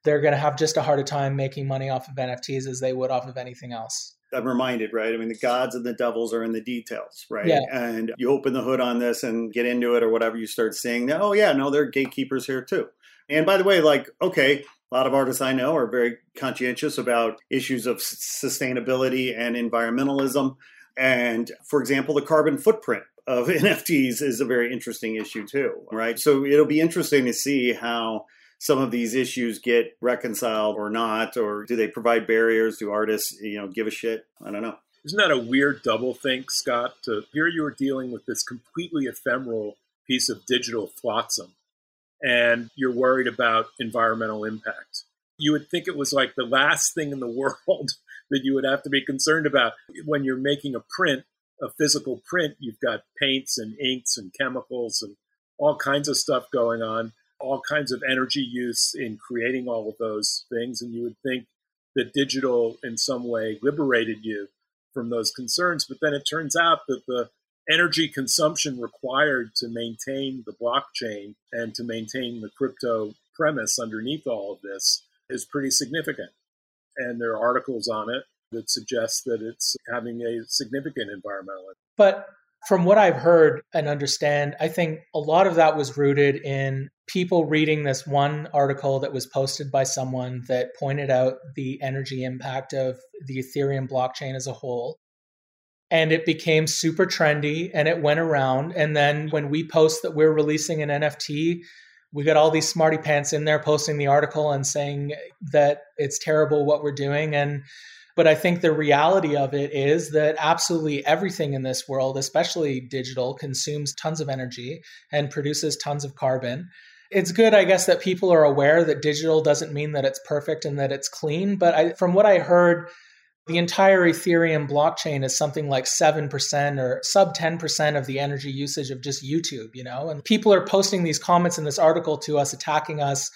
they're going to have just a harder time making money off of NFTs as they would off of anything else. I'm reminded, right? I mean, the gods and the devils are in the details, right? Yeah. And you open the hood on this and get into it or whatever, you start seeing, that, oh, yeah, no, there are gatekeepers here too. And by the way, like, okay, a lot of artists I know are very conscientious about issues of sustainability and environmentalism. And for example, the carbon footprint of *laughs* NFTs is a very interesting issue too, right? So it'll be interesting to see how some of these issues get reconciled or not, or do they provide barriers? Do artists, you know, give a shit? I don't know. Isn't that a weird double think, Scott? To here you are dealing with this completely ephemeral piece of digital flotsam, and you're worried about environmental impact. You would think it was like the last thing in the *laughs* world that you would have to be concerned about when you're making a print, a physical print. You've got paints and inks and chemicals and all kinds of stuff going on all kinds of energy use in creating all of those things. And you would think that digital in some way liberated you from those concerns. But then it turns out that the energy consumption required to maintain the blockchain and to maintain the crypto premise underneath all of this is pretty significant. And there are articles on it that suggest that it's having a significant environmental impact. But from what I've heard and understand, I think a lot of that was rooted in people reading this one article that was posted by someone that pointed out the energy impact of the Ethereum blockchain as a whole. And it became super trendy and it went around. And then when we post that we're releasing an NFT, we got all these smarty pants in there posting the article and saying that it's terrible what we're doing. And but I think the reality of it is that absolutely everything in this world, especially digital, consumes tons of energy and produces tons of carbon. It's good, I guess, that people are aware that digital doesn't mean that it's perfect and that it's clean. But I, from what I heard, the entire Ethereum blockchain is something like 7% or sub 10% of the energy usage of just YouTube, you know? And people are posting these comments in this article to us, attacking us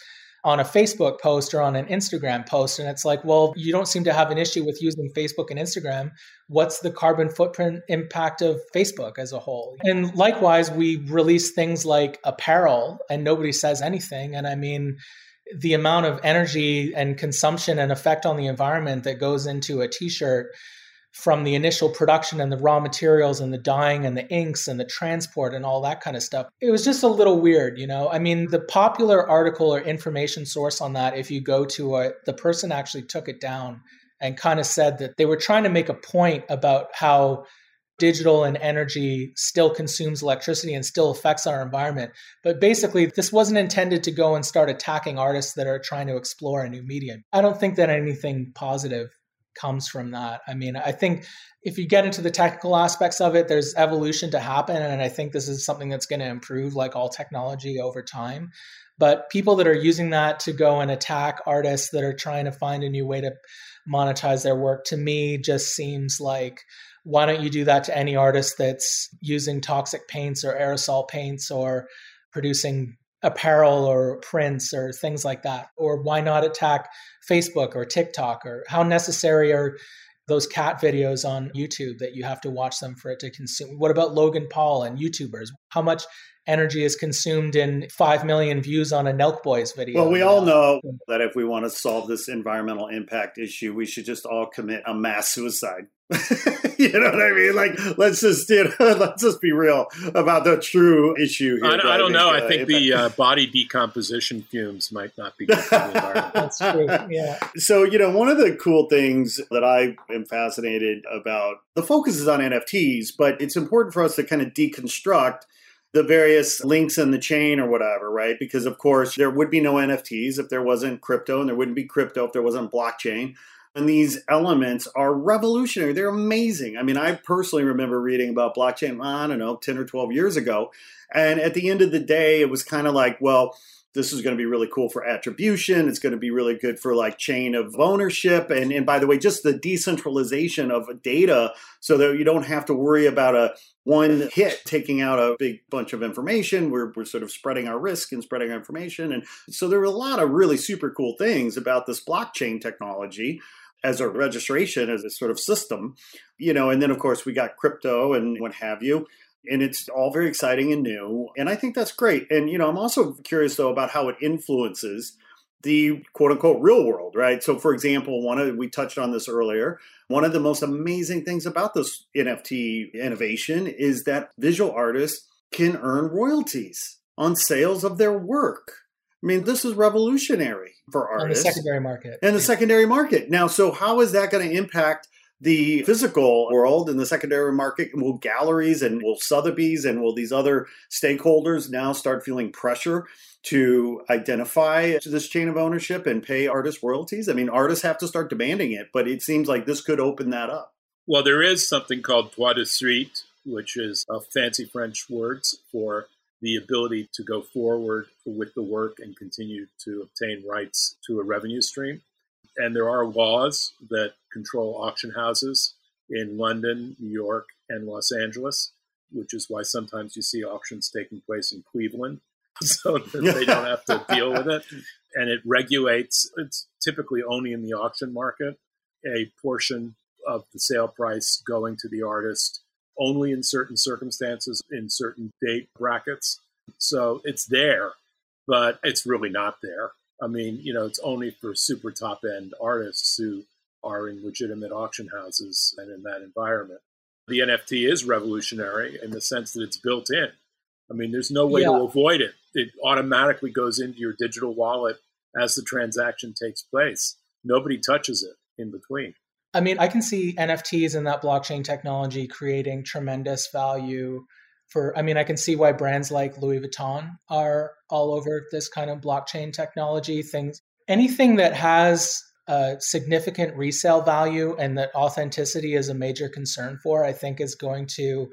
on a Facebook post or on an Instagram post. And it's like, well, you don't seem to have an issue with using Facebook and Instagram. What's the carbon footprint impact of Facebook as a whole? And likewise, we release things like apparel and nobody says anything. And I mean, the amount of energy and consumption and effect on the environment that goes into a t shirt from the initial production and the raw materials and the dyeing and the inks and the transport and all that kind of stuff. It was just a little weird, you know. I mean, the popular article or information source on that, if you go to it, the person actually took it down and kind of said that they were trying to make a point about how digital and energy still consumes electricity and still affects our environment. But basically, this wasn't intended to go and start attacking artists that are trying to explore a new medium. I don't think that anything positive comes from that. I mean, I think if you get into the technical aspects of it, there's evolution to happen. And I think this is something that's going to improve like all technology over time. But people that are using that to go and attack artists that are trying to find a new way to monetize their work to me just seems like why don't you do that to any artist that's using toxic paints or aerosol paints or producing apparel or prints or things like that? Or why not attack Facebook or TikTok? Or how necessary are those cat videos on YouTube that you have to watch them for it to consume? What about Logan Paul and YouTubers? How much energy is consumed in 5 million views on a Nelk Boys video? Well, we all know that if we want to solve this environmental impact issue, we should just all commit a mass suicide. *laughs* you know what I mean? Like, let's just you know, *laughs* let's just be real about the true issue here. I, I don't know. I think the uh, body decomposition fumes might not be good for the *laughs* environment. That's true. Yeah. So you know, one of the cool things that I am fascinated about the focus is on NFTs, but it's important for us to kind of deconstruct the various links in the chain or whatever, right? Because of course there would be no NFTs if there wasn't crypto, and there wouldn't be crypto if there wasn't blockchain. And these elements are revolutionary. They're amazing. I mean, I personally remember reading about blockchain, I don't know, 10 or 12 years ago. And at the end of the day, it was kind of like, well, this is going to be really cool for attribution. It's going to be really good for like chain of ownership. And, and by the way, just the decentralization of data so that you don't have to worry about a one hit taking out a big bunch of information. We're, we're sort of spreading our risk and spreading our information. And so there are a lot of really super cool things about this blockchain technology as a registration as a sort of system, you know, and then of course we got crypto and what have you. And it's all very exciting and new. And I think that's great. And, you know, I'm also curious though about how it influences the quote unquote real world, right? So, for example, one of we touched on this earlier. One of the most amazing things about this NFT innovation is that visual artists can earn royalties on sales of their work. I mean, this is revolutionary for artists. In the secondary market. In the yeah. secondary market. Now, so how is that going to impact the physical world in the secondary market? Will galleries and will Sotheby's and will these other stakeholders now start feeling pressure to identify this chain of ownership and pay artists royalties? I mean, artists have to start demanding it, but it seems like this could open that up. Well, there is something called droit de suite, which is a fancy French words for the ability to go forward with the work and continue to obtain rights to a revenue stream. And there are laws that control auction houses in London, New York, and Los Angeles, which is why sometimes you see auctions taking place in Cleveland *laughs* so that they *laughs* don't have to deal with it. And it regulates, it's typically only in the auction market, a portion of the sale price going to the artist only in certain circumstances, in certain date brackets. So it's there, but it's really not there. I mean, you know, it's only for super top end artists who are in legitimate auction houses and in that environment. The NFT is revolutionary in the sense that it's built in. I mean, there's no way yeah. to avoid it. It automatically goes into your digital wallet as the transaction takes place. Nobody touches it in between. I mean, I can see NFTs and that blockchain technology creating tremendous value for I mean, I can see why brands like Louis Vuitton are all over this kind of blockchain technology things. Anything that has a significant resale value and that authenticity is a major concern for, I think is going to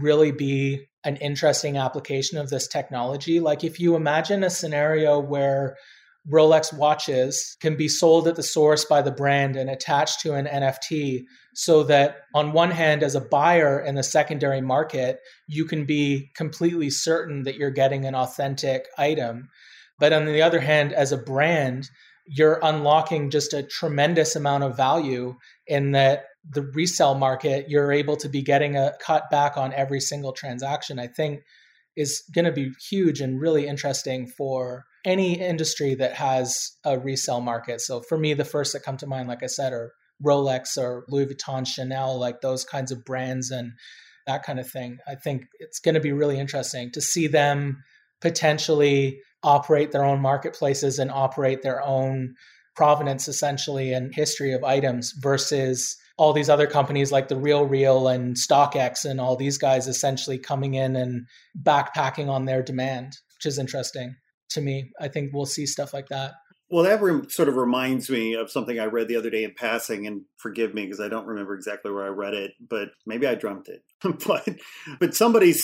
really be an interesting application of this technology. Like if you imagine a scenario where Rolex watches can be sold at the source by the brand and attached to an NFT so that on one hand as a buyer in the secondary market you can be completely certain that you're getting an authentic item. But on the other hand as a brand you're unlocking just a tremendous amount of value in that the resale market you're able to be getting a cut back on every single transaction i think is going to be huge and really interesting for any industry that has a resale market. So for me, the first that come to mind, like I said, are Rolex or Louis Vuitton, Chanel, like those kinds of brands and that kind of thing. I think it's going to be really interesting to see them potentially operate their own marketplaces and operate their own provenance essentially and history of items versus all these other companies like the RealReal and StockX and all these guys essentially coming in and backpacking on their demand, which is interesting to me. I think we'll see stuff like that. Well, that re- sort of reminds me of something I read the other day in passing, and forgive me because I don't remember exactly where I read it, but maybe I dreamt it. *laughs* but but somebody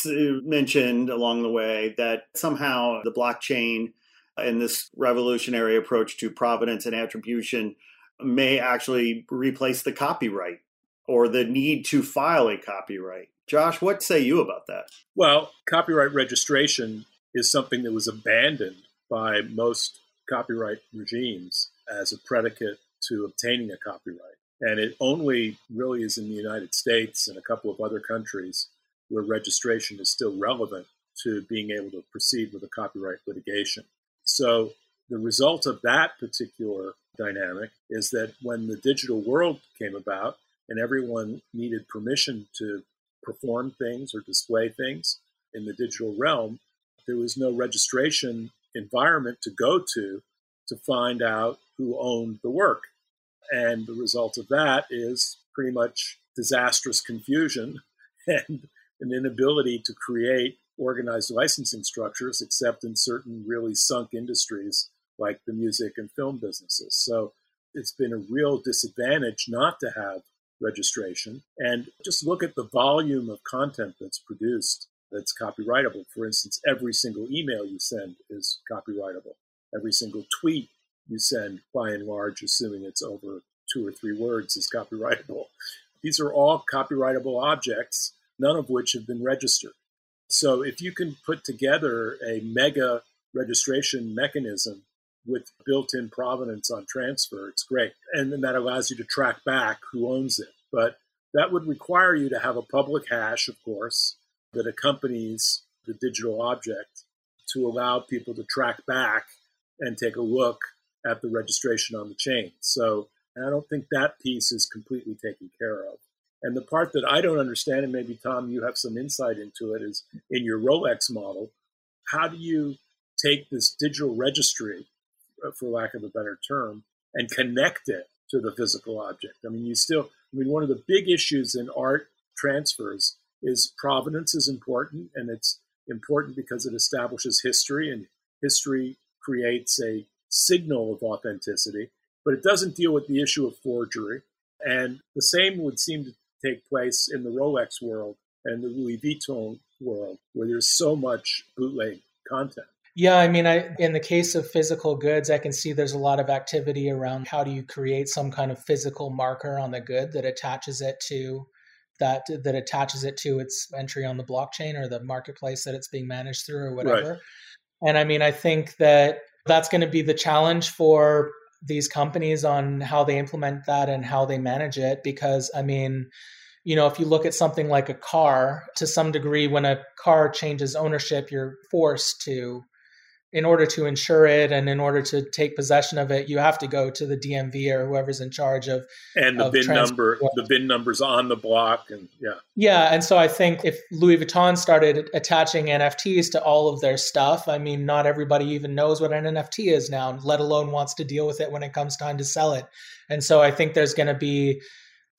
mentioned along the way that somehow the blockchain and this revolutionary approach to provenance and attribution may actually replace the copyright or the need to file a copyright. Josh, what say you about that? Well, copyright registration is something that was abandoned by most copyright regimes as a predicate to obtaining a copyright. And it only really is in the United States and a couple of other countries where registration is still relevant to being able to proceed with a copyright litigation. So the result of that particular dynamic is that when the digital world came about and everyone needed permission to perform things or display things in the digital realm, there was no registration environment to go to to find out who owned the work. And the result of that is pretty much disastrous confusion *laughs* and an inability to create organized licensing structures except in certain really sunk industries like the music and film businesses. So it's been a real disadvantage not to have registration. And just look at the volume of content that's produced that's copyrightable. For instance, every single email you send is copyrightable. Every single tweet you send, by and large, assuming it's over two or three words, is copyrightable. These are all copyrightable objects, none of which have been registered. So if you can put together a mega registration mechanism with built-in provenance on transfer, it's great. And then that allows you to track back who owns it. But that would require you to have a public hash, of course, that accompanies the digital object to allow people to track back and take a look at the registration on the chain. So I don't think that piece is completely taken care of. And the part that I don't understand, and maybe Tom, you have some insight into it, is in your Rolex model, how do you take this digital registry, uh, for lack of a better term, and connect it to the physical object? I mean, you still, I mean, one of the big issues in art transfers is provenance is important, and it's important because it establishes history, and history creates a signal of authenticity, but it doesn't deal with the issue of forgery. And the same would seem to take place in the Rolex world and the Louis Vuitton world, where there's so much bootleg content. Yeah, I mean, I in the case of physical goods, I can see there's a lot of activity around how do you create some kind of physical marker on the good that attaches it to that that attaches it to its entry on the blockchain or the marketplace that it's being managed through or whatever. Right. And I mean, I think that that's going to be the challenge for these companies on how they implement that and how they manage it because i mean you know if you look at something like a car to some degree when a car changes ownership you're forced to in order to insure it and in order to take possession of it, you have to go to the DMV or whoever's in charge of and the of VIN number. The VIN numbers on the block, and yeah, yeah. And so I think if Louis Vuitton started attaching NFTs to all of their stuff, I mean, not everybody even knows what an NFT is now, let alone wants to deal with it when it comes time to sell it. And so I think there's going to be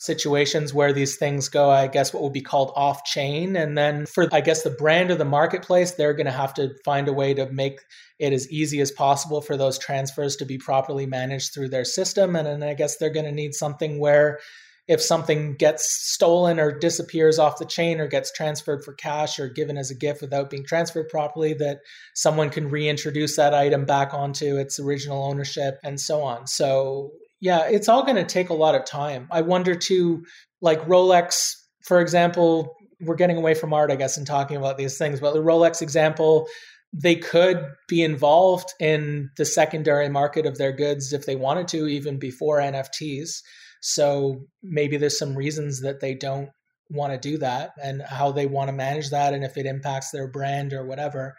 situations where these things go, I guess, what would be called off chain. And then for, I guess, the brand or the marketplace, they're going to have to find a way to make it as easy as possible for those transfers to be properly managed through their system. And then I guess they're going to need something where if something gets stolen or disappears off the chain or gets transferred for cash or given as a gift without being transferred properly, that someone can reintroduce that item back onto its original ownership and so on. So yeah, it's all going to take a lot of time. I wonder too, like Rolex, for example, we're getting away from art, I guess, and talking about these things, but the Rolex example, they could be involved in the secondary market of their goods if they wanted to, even before NFTs. So maybe there's some reasons that they don't want to do that and how they want to manage that and if it impacts their brand or whatever.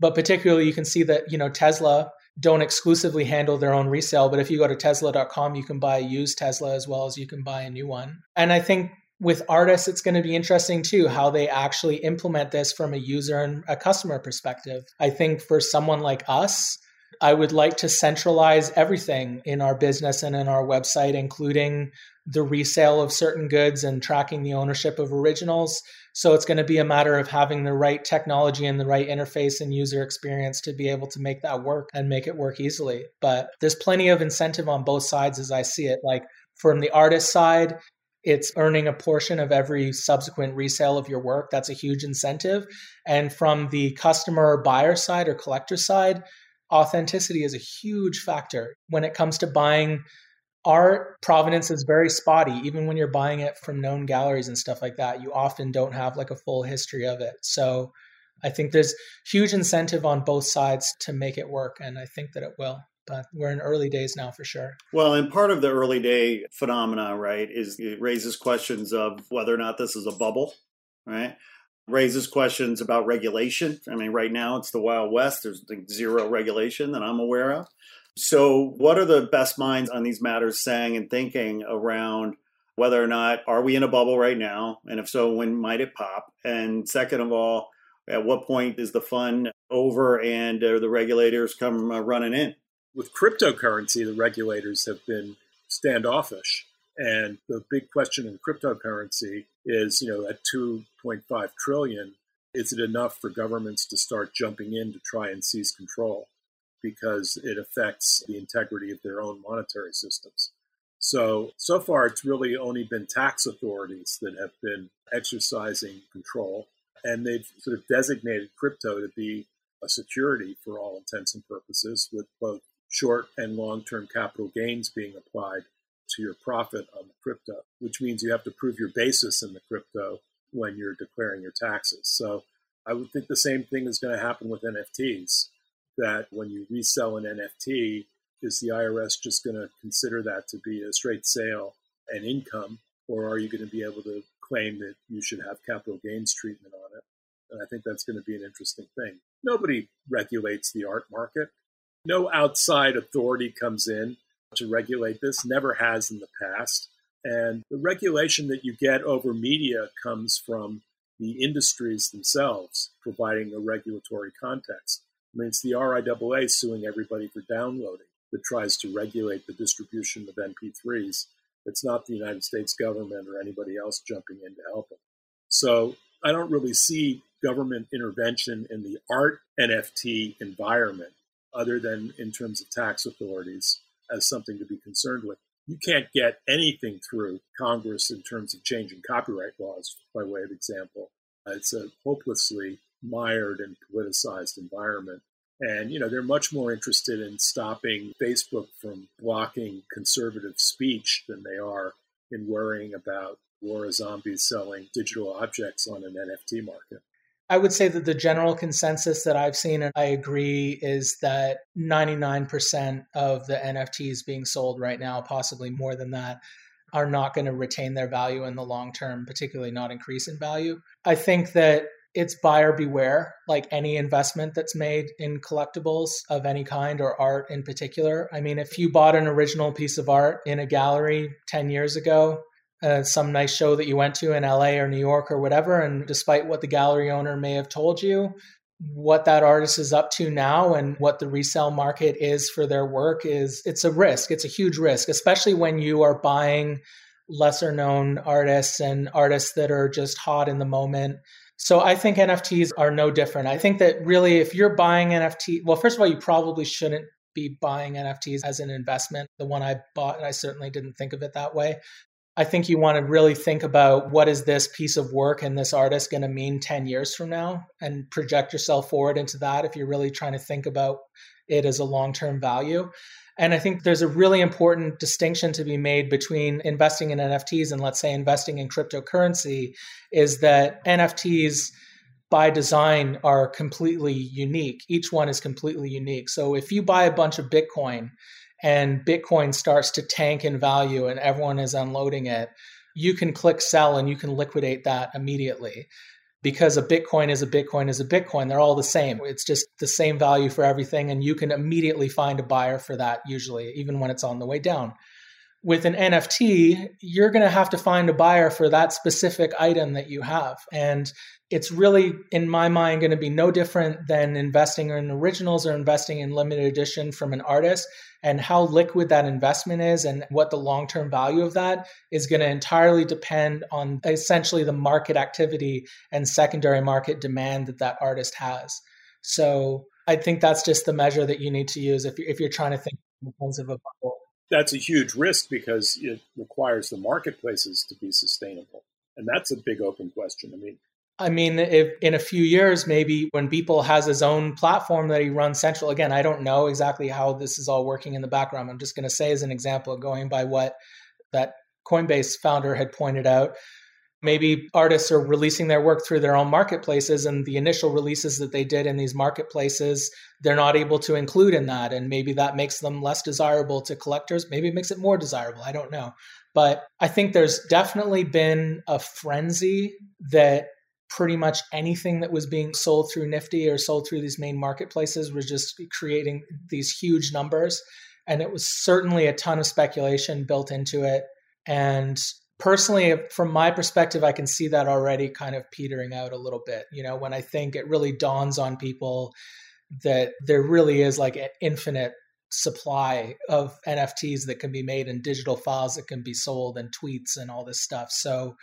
But particularly, you can see that, you know, Tesla don't exclusively handle their own resale. But if you go to Tesla.com, you can buy a used Tesla as well as you can buy a new one. And I think with artists, it's going to be interesting too how they actually implement this from a user and a customer perspective. I think for someone like us, I would like to centralize everything in our business and in our website, including the resale of certain goods and tracking the ownership of originals. So it's going to be a matter of having the right technology and the right interface and user experience to be able to make that work and make it work easily. But there's plenty of incentive on both sides as I see it. Like from the artist side, it's earning a portion of every subsequent resale of your work. That's a huge incentive. And from the customer buyer side or collector side, authenticity is a huge factor when it comes to buying art provenance is very spotty even when you're buying it from known galleries and stuff like that you often don't have like a full history of it so i think there's huge incentive on both sides to make it work and i think that it will but we're in early days now for sure. Well, and part of the early day phenomena, right, is it raises questions of whether or not this is a bubble, right? Raises questions about regulation. I mean, right now it's the Wild West. There's zero regulation that I'm aware of. So, what are the best minds on these matters saying and thinking around whether or not are we in a bubble right now? And if so, when might it pop? And second of all, at what point is the fun over and the regulators come uh, running in? With cryptocurrency, the regulators have been standoffish. And the big question in cryptocurrency is, you know, at 2.5 trillion, is it enough for governments to start jumping in to try and seize control? Because it affects the integrity of their own monetary systems. So, so far, it's really only been tax authorities that have been exercising control and they've sort of designated crypto to be a security for all intents and purposes, with both short and long term capital gains being applied to your profit on the crypto, which means you have to prove your basis in the crypto when you're declaring your taxes. So I would think the same thing is going to happen with NFTs, that when you resell an NFT, is the IRS just going to consider that to be a straight sale and income, or are you going to be able to claim that you should have capital gains treatment on it. And I think that's going to be an interesting thing. Nobody regulates the art market. No outside authority comes in to regulate this, never has in the past. And the regulation that you get over media comes from the industries themselves providing a regulatory context. I mean, it's the RIAA suing everybody for downloading that tries to regulate the distribution of MP3s it's not the United States government or anybody else jumping in to help them. So I don't really see government intervention in the art NFT environment other than in terms of tax authorities as something to be concerned with. You can't get anything through Congress in terms of changing copyright laws, by way of example. It's a hopelessly mired and politicized environment. And, you know, they're much more interested in stopping Facebook from blocking conservative speech than they are in worrying about Lora Zombie's selling digital objects on an NFT market. I would say that the general consensus that I've seen, and I agree, is that 99% of the NFTs being sold right now, possibly more than that, are not going to retain their value in the long term, particularly not increase in value. I think that it's buyer beware, like any investment that's made in collectibles of any kind or art in particular. I mean, if you bought an original piece of art in a gallery 10 years ago, uh, some nice show that you went to in LA or New York or whatever, and despite what the gallery owner may have told you, what that artist is up to now and what the resale market is for their work is it's a risk. It's a huge risk, especially when you are buying lesser known artists and artists that are just hot in the moment so I think NFTs are no different. I think that really, if you're buying NFT, well, first of all, you probably shouldn't be buying NFTs as an investment. The one I bought, I certainly didn't think of it that way. I think you want to really think about what is this piece of work and this artist going to mean 10 years from now and project yourself forward into that if you're really trying to think about it as a long term value. And I think there's a really important distinction to be made between investing in NFTs and, let's say, investing in cryptocurrency is that NFTs by design are completely unique. Each one is completely unique. So if you buy a bunch of Bitcoin and Bitcoin starts to tank in value and everyone is unloading it, you can click sell and you can liquidate that immediately because a Bitcoin is a Bitcoin is a Bitcoin. They're all the same. It's just the same value for everything. And you can immediately find a buyer for that, usually, even when it's on the way down. With an NFT, you're going to have to find a buyer for that specific item that you have. And it's really, in my mind, going to be no different than investing in originals or investing in limited edition from an artist and how liquid that investment is and what the long term value of that is going to entirely depend on essentially the market activity and secondary market demand that that artist has. So I think that's just the measure that you need to use if you're, if you're trying to think in terms of a bubble. That's a huge risk because it requires the marketplaces to be sustainable. And that's a big open question. I mean, I mean, if in a few years, maybe when Beeple has his own platform that he runs central, again, I don't know exactly how this is all working in the background. I'm just going to say, as an example, going by what that Coinbase founder had pointed out, maybe artists are releasing their work through their own marketplaces and the initial releases that they did in these marketplaces they're not able to include in that and maybe that makes them less desirable to collectors maybe it makes it more desirable i don't know but i think there's definitely been a frenzy that pretty much anything that was being sold through nifty or sold through these main marketplaces was just creating these huge numbers. And it was certainly a ton of speculation built into it. And personally from my perspective i can see that already kind of petering out a little bit. You know when i think it really dawns on people that there really is like an infinite supply of nfts that can be made and digital files that can be sold and tweets and all this stuff. So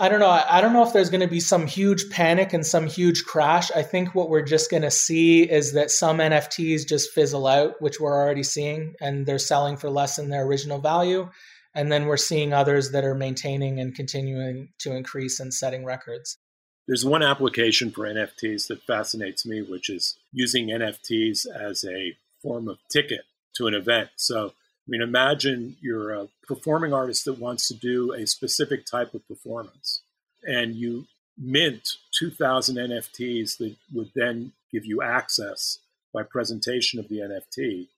I don't know. I don't know if there's going to be some huge panic and some huge crash. I think what we're just going to see is that some NFTs just fizzle out, which we're already seeing, and they're selling for less than their original value. And then we're seeing others that are maintaining and continuing to increase and setting records. There's one application for NFTs that fascinates me, which is using NFTs as a form of ticket to an event. So, mean, imagine you're a performing artist that wants to do a specific type of performance, and you mint 2,000 NFTs that would then give you access by presentation of the NFT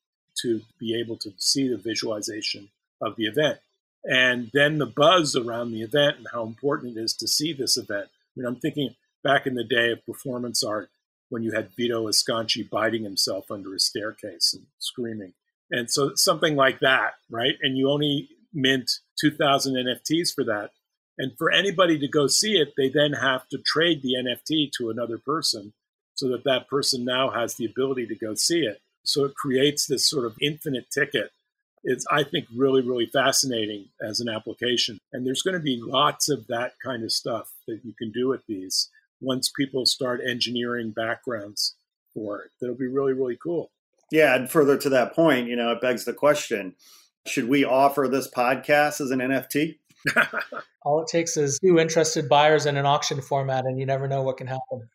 to be able to see the visualization of the event. And then the buzz around the event and how important it is to see this event. I mean, I'm thinking back in the day of performance art when you had Vito Acconci biting himself under a staircase and screaming. And so something like that, right? And you only mint 2,000 NFTs for that. And for anybody to go see it, they then have to trade the NFT to another person so that that person now has the ability to go see it. So it creates this sort of infinite ticket it's I think really really fascinating as an application. And there's going to be lots of that kind of stuff that you can do with these once people start engineering backgrounds for it. That'll be really really cool. Yeah, and further to that point, you know, it begs the question: Should we offer this podcast as an NFT? *laughs* All it takes is two interested buyers in an auction format, and you never know what can happen.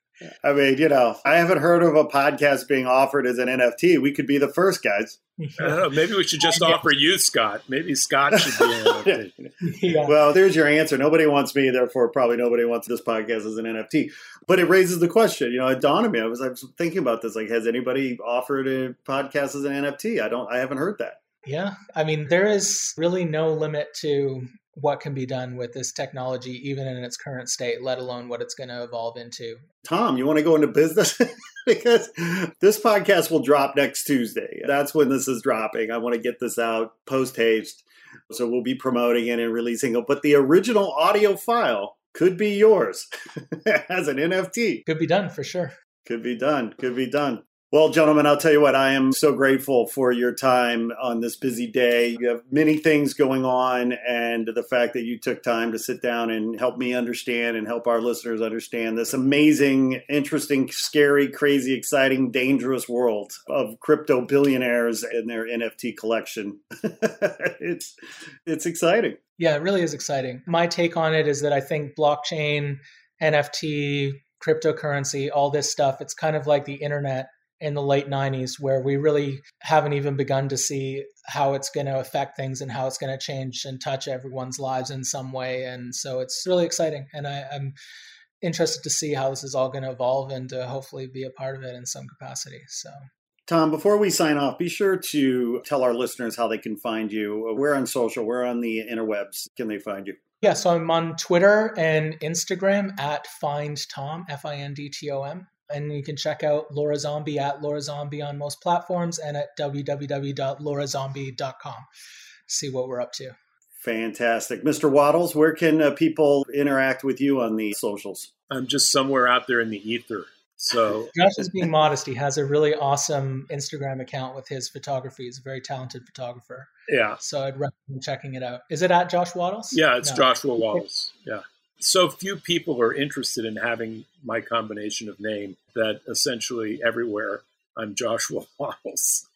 I mean, you know, I haven't heard of a podcast being offered as an NFT. We could be the first guys. Know, maybe we should just offer you, Scott. Maybe Scott should be an *laughs* NFT. yeah. Well, there's your answer. Nobody wants me, therefore, probably nobody wants this podcast as an NFT. But it raises the question. You know, it dawned on me. I was, I was thinking about this. Like, has anybody offered a podcast as an NFT? I don't. I haven't heard that. Yeah, I mean, there is really no limit to what can be done with this technology, even in its current state, let alone what it's going to evolve into. Tom, you want to go into business? *laughs* because this podcast will drop next Tuesday. That's when this is dropping. I want to get this out post haste. So we'll be promoting it and releasing it. But the original audio file could be yours *laughs* as an NFT. Could be done for sure. Could be done. Could be done. Well, gentlemen, I'll tell you what, I am so grateful for your time on this busy day. You have many things going on, and the fact that you took time to sit down and help me understand and help our listeners understand this amazing, interesting, scary, crazy, exciting, dangerous world of crypto billionaires and their NFT collection. *laughs* it's it's exciting. Yeah, it really is exciting. My take on it is that I think blockchain, NFT, cryptocurrency, all this stuff, it's kind of like the internet in the late 90s where we really haven't even begun to see how it's going to affect things and how it's going to change and touch everyone's lives in some way and so it's really exciting and I, am interested to see how this is all going to evolve and to hopefully be a part of it in some capacity so Tom, before we sign off, be sure to tell our listeners how they can find you. We're on social, we're on the interwebs. Can they find you? Yeah, so I'm on Twitter and Instagram at Find Tom, F I N D T O M. And you can check out Lora Zombie at Lora Zombie on most platforms and at www.lorazombie.com. See what we're up to. Fantastic. Mr. Wattles, where can uh, people interact with you on the socials? I'm just somewhere out there in the ether. So *laughs* Josh is being modest. He has a really awesome Instagram account with his photography. He's a very talented photographer. Yeah. So I'd recommend checking it out. Is it at Josh Wattles? Yeah, it's no. Joshua Wattles. Yeah so few people are interested in having my combination of name that essentially everywhere I'm Joshua *laughs* Wattles.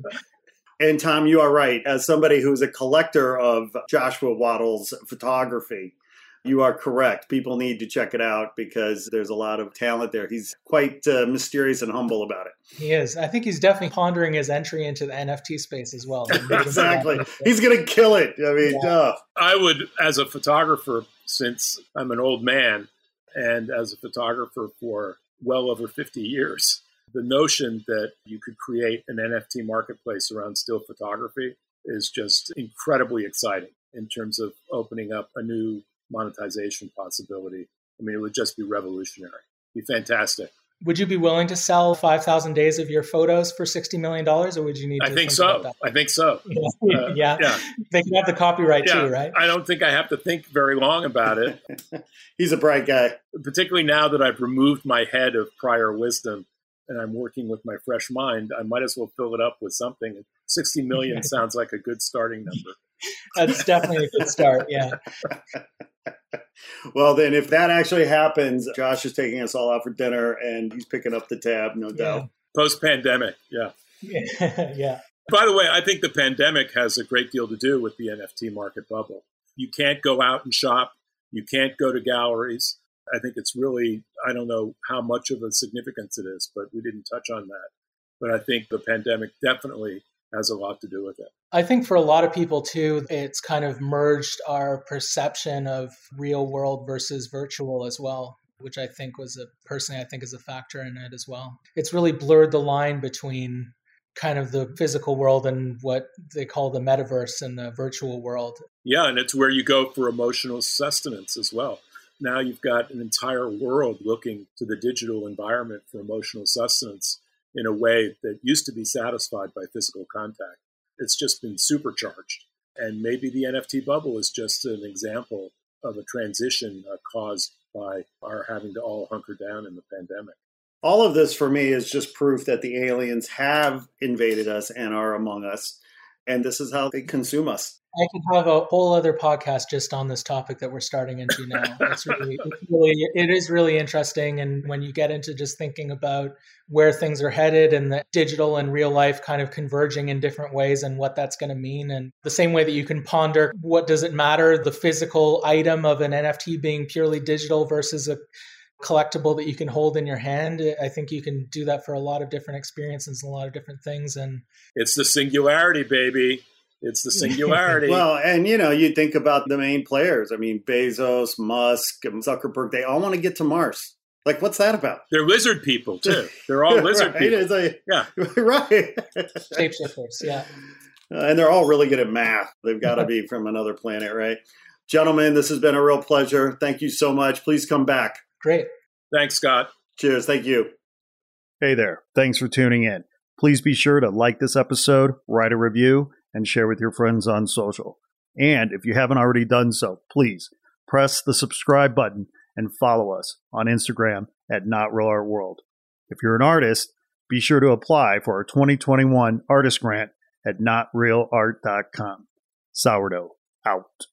*laughs* and Tom, you are right. As somebody who's a collector of Joshua Wattles photography, You are correct. People need to check it out because there's a lot of talent there. He's quite uh, mysterious and humble about it. He is. I think he's definitely pondering his entry into the NFT space as well. *laughs* exactly. He's going to kill it. I mean, yeah. uh. I would, as a photographer, since I'm an old man and as a photographer for well over 50 years, the notion that you could create an NFT marketplace around still photography is just incredibly exciting in terms of opening up a new monetization possibility. I mean, it would just be revolutionary. It'd be fantastic. Would you be willing to sell 5,000 days of your photos for $60 million or would you need to I think, so. I think so. Yeah. Uh, yeah. yeah. They can have the copyright yeah. too, right? I don't think I have to think very long about it. *laughs* He's a bright guy. Particularly now that I've removed my head of prior wisdom and I'm working with my fresh mind, I might as well fill it up with something. 60 million *laughs* sounds like a good starting number. That's definitely a good start. Yeah. *laughs* well, then, if that actually happens, Josh is taking us all out for dinner and he's picking up the tab, no doubt. Post pandemic. Yeah. *laughs* yeah. By the way, I think the pandemic has a great deal to do with the NFT market bubble. You can't go out and shop. You can't go to galleries. I think it's really, I don't know how much of a significance it is, but we didn't touch on that. But I think the pandemic definitely has a lot to do with it. I think for a lot of people too, it's kind of merged our perception of real world versus virtual as well, which I think was a personally, I think is a factor in it as well. It's really blurred the line between kind of the physical world and what they call the metaverse and the virtual world. Yeah, and it's where you go for emotional sustenance as well. Now you've got an entire world looking to the digital environment for emotional sustenance in a way that used to be satisfied by physical contact. It's just been supercharged. And maybe the NFT bubble is just an example of a transition uh, caused by our having to all hunker down in the pandemic. All of this for me is just proof that the aliens have invaded us and are among us. And this is how they consume us. I could have a whole other podcast just on this topic that we're starting into now. It's really, *laughs* it's really, it is really interesting. And when you get into just thinking about where things are headed and the digital and real life kind of converging in different ways and what that's going to mean, and the same way that you can ponder what does it matter, the physical item of an NFT being purely digital versus a collectible that you can hold in your hand. I think you can do that for a lot of different experiences and a lot of different things. And it's the singularity, baby. It's the *laughs* singularity. well, and you know, you think about the main players. I mean, Bezos, Musk, and Zuckerberg. They all want to get to Mars. Like, what's that about? They're lizard people too. They're all *laughs* lizard right? people. Like, yeah, *laughs* right. Shapeshifters. Yeah. Uh, and they're all really good at math. They've got to be from another planet, right? Gentlemen, this has been a real pleasure. Thank you so much. Please come back. Great. Thanks, Scott. Cheers. Thank you. Hey there. Thanks for tuning in. Please be sure to like this episode, write a review, and share with your friends on social. And if you haven't already done so, please press the subscribe button and follow us on Instagram at Not Real Art World. If you're an artist, be sure to apply for our 2021 artist grant at notrealart.com. Sourdough out.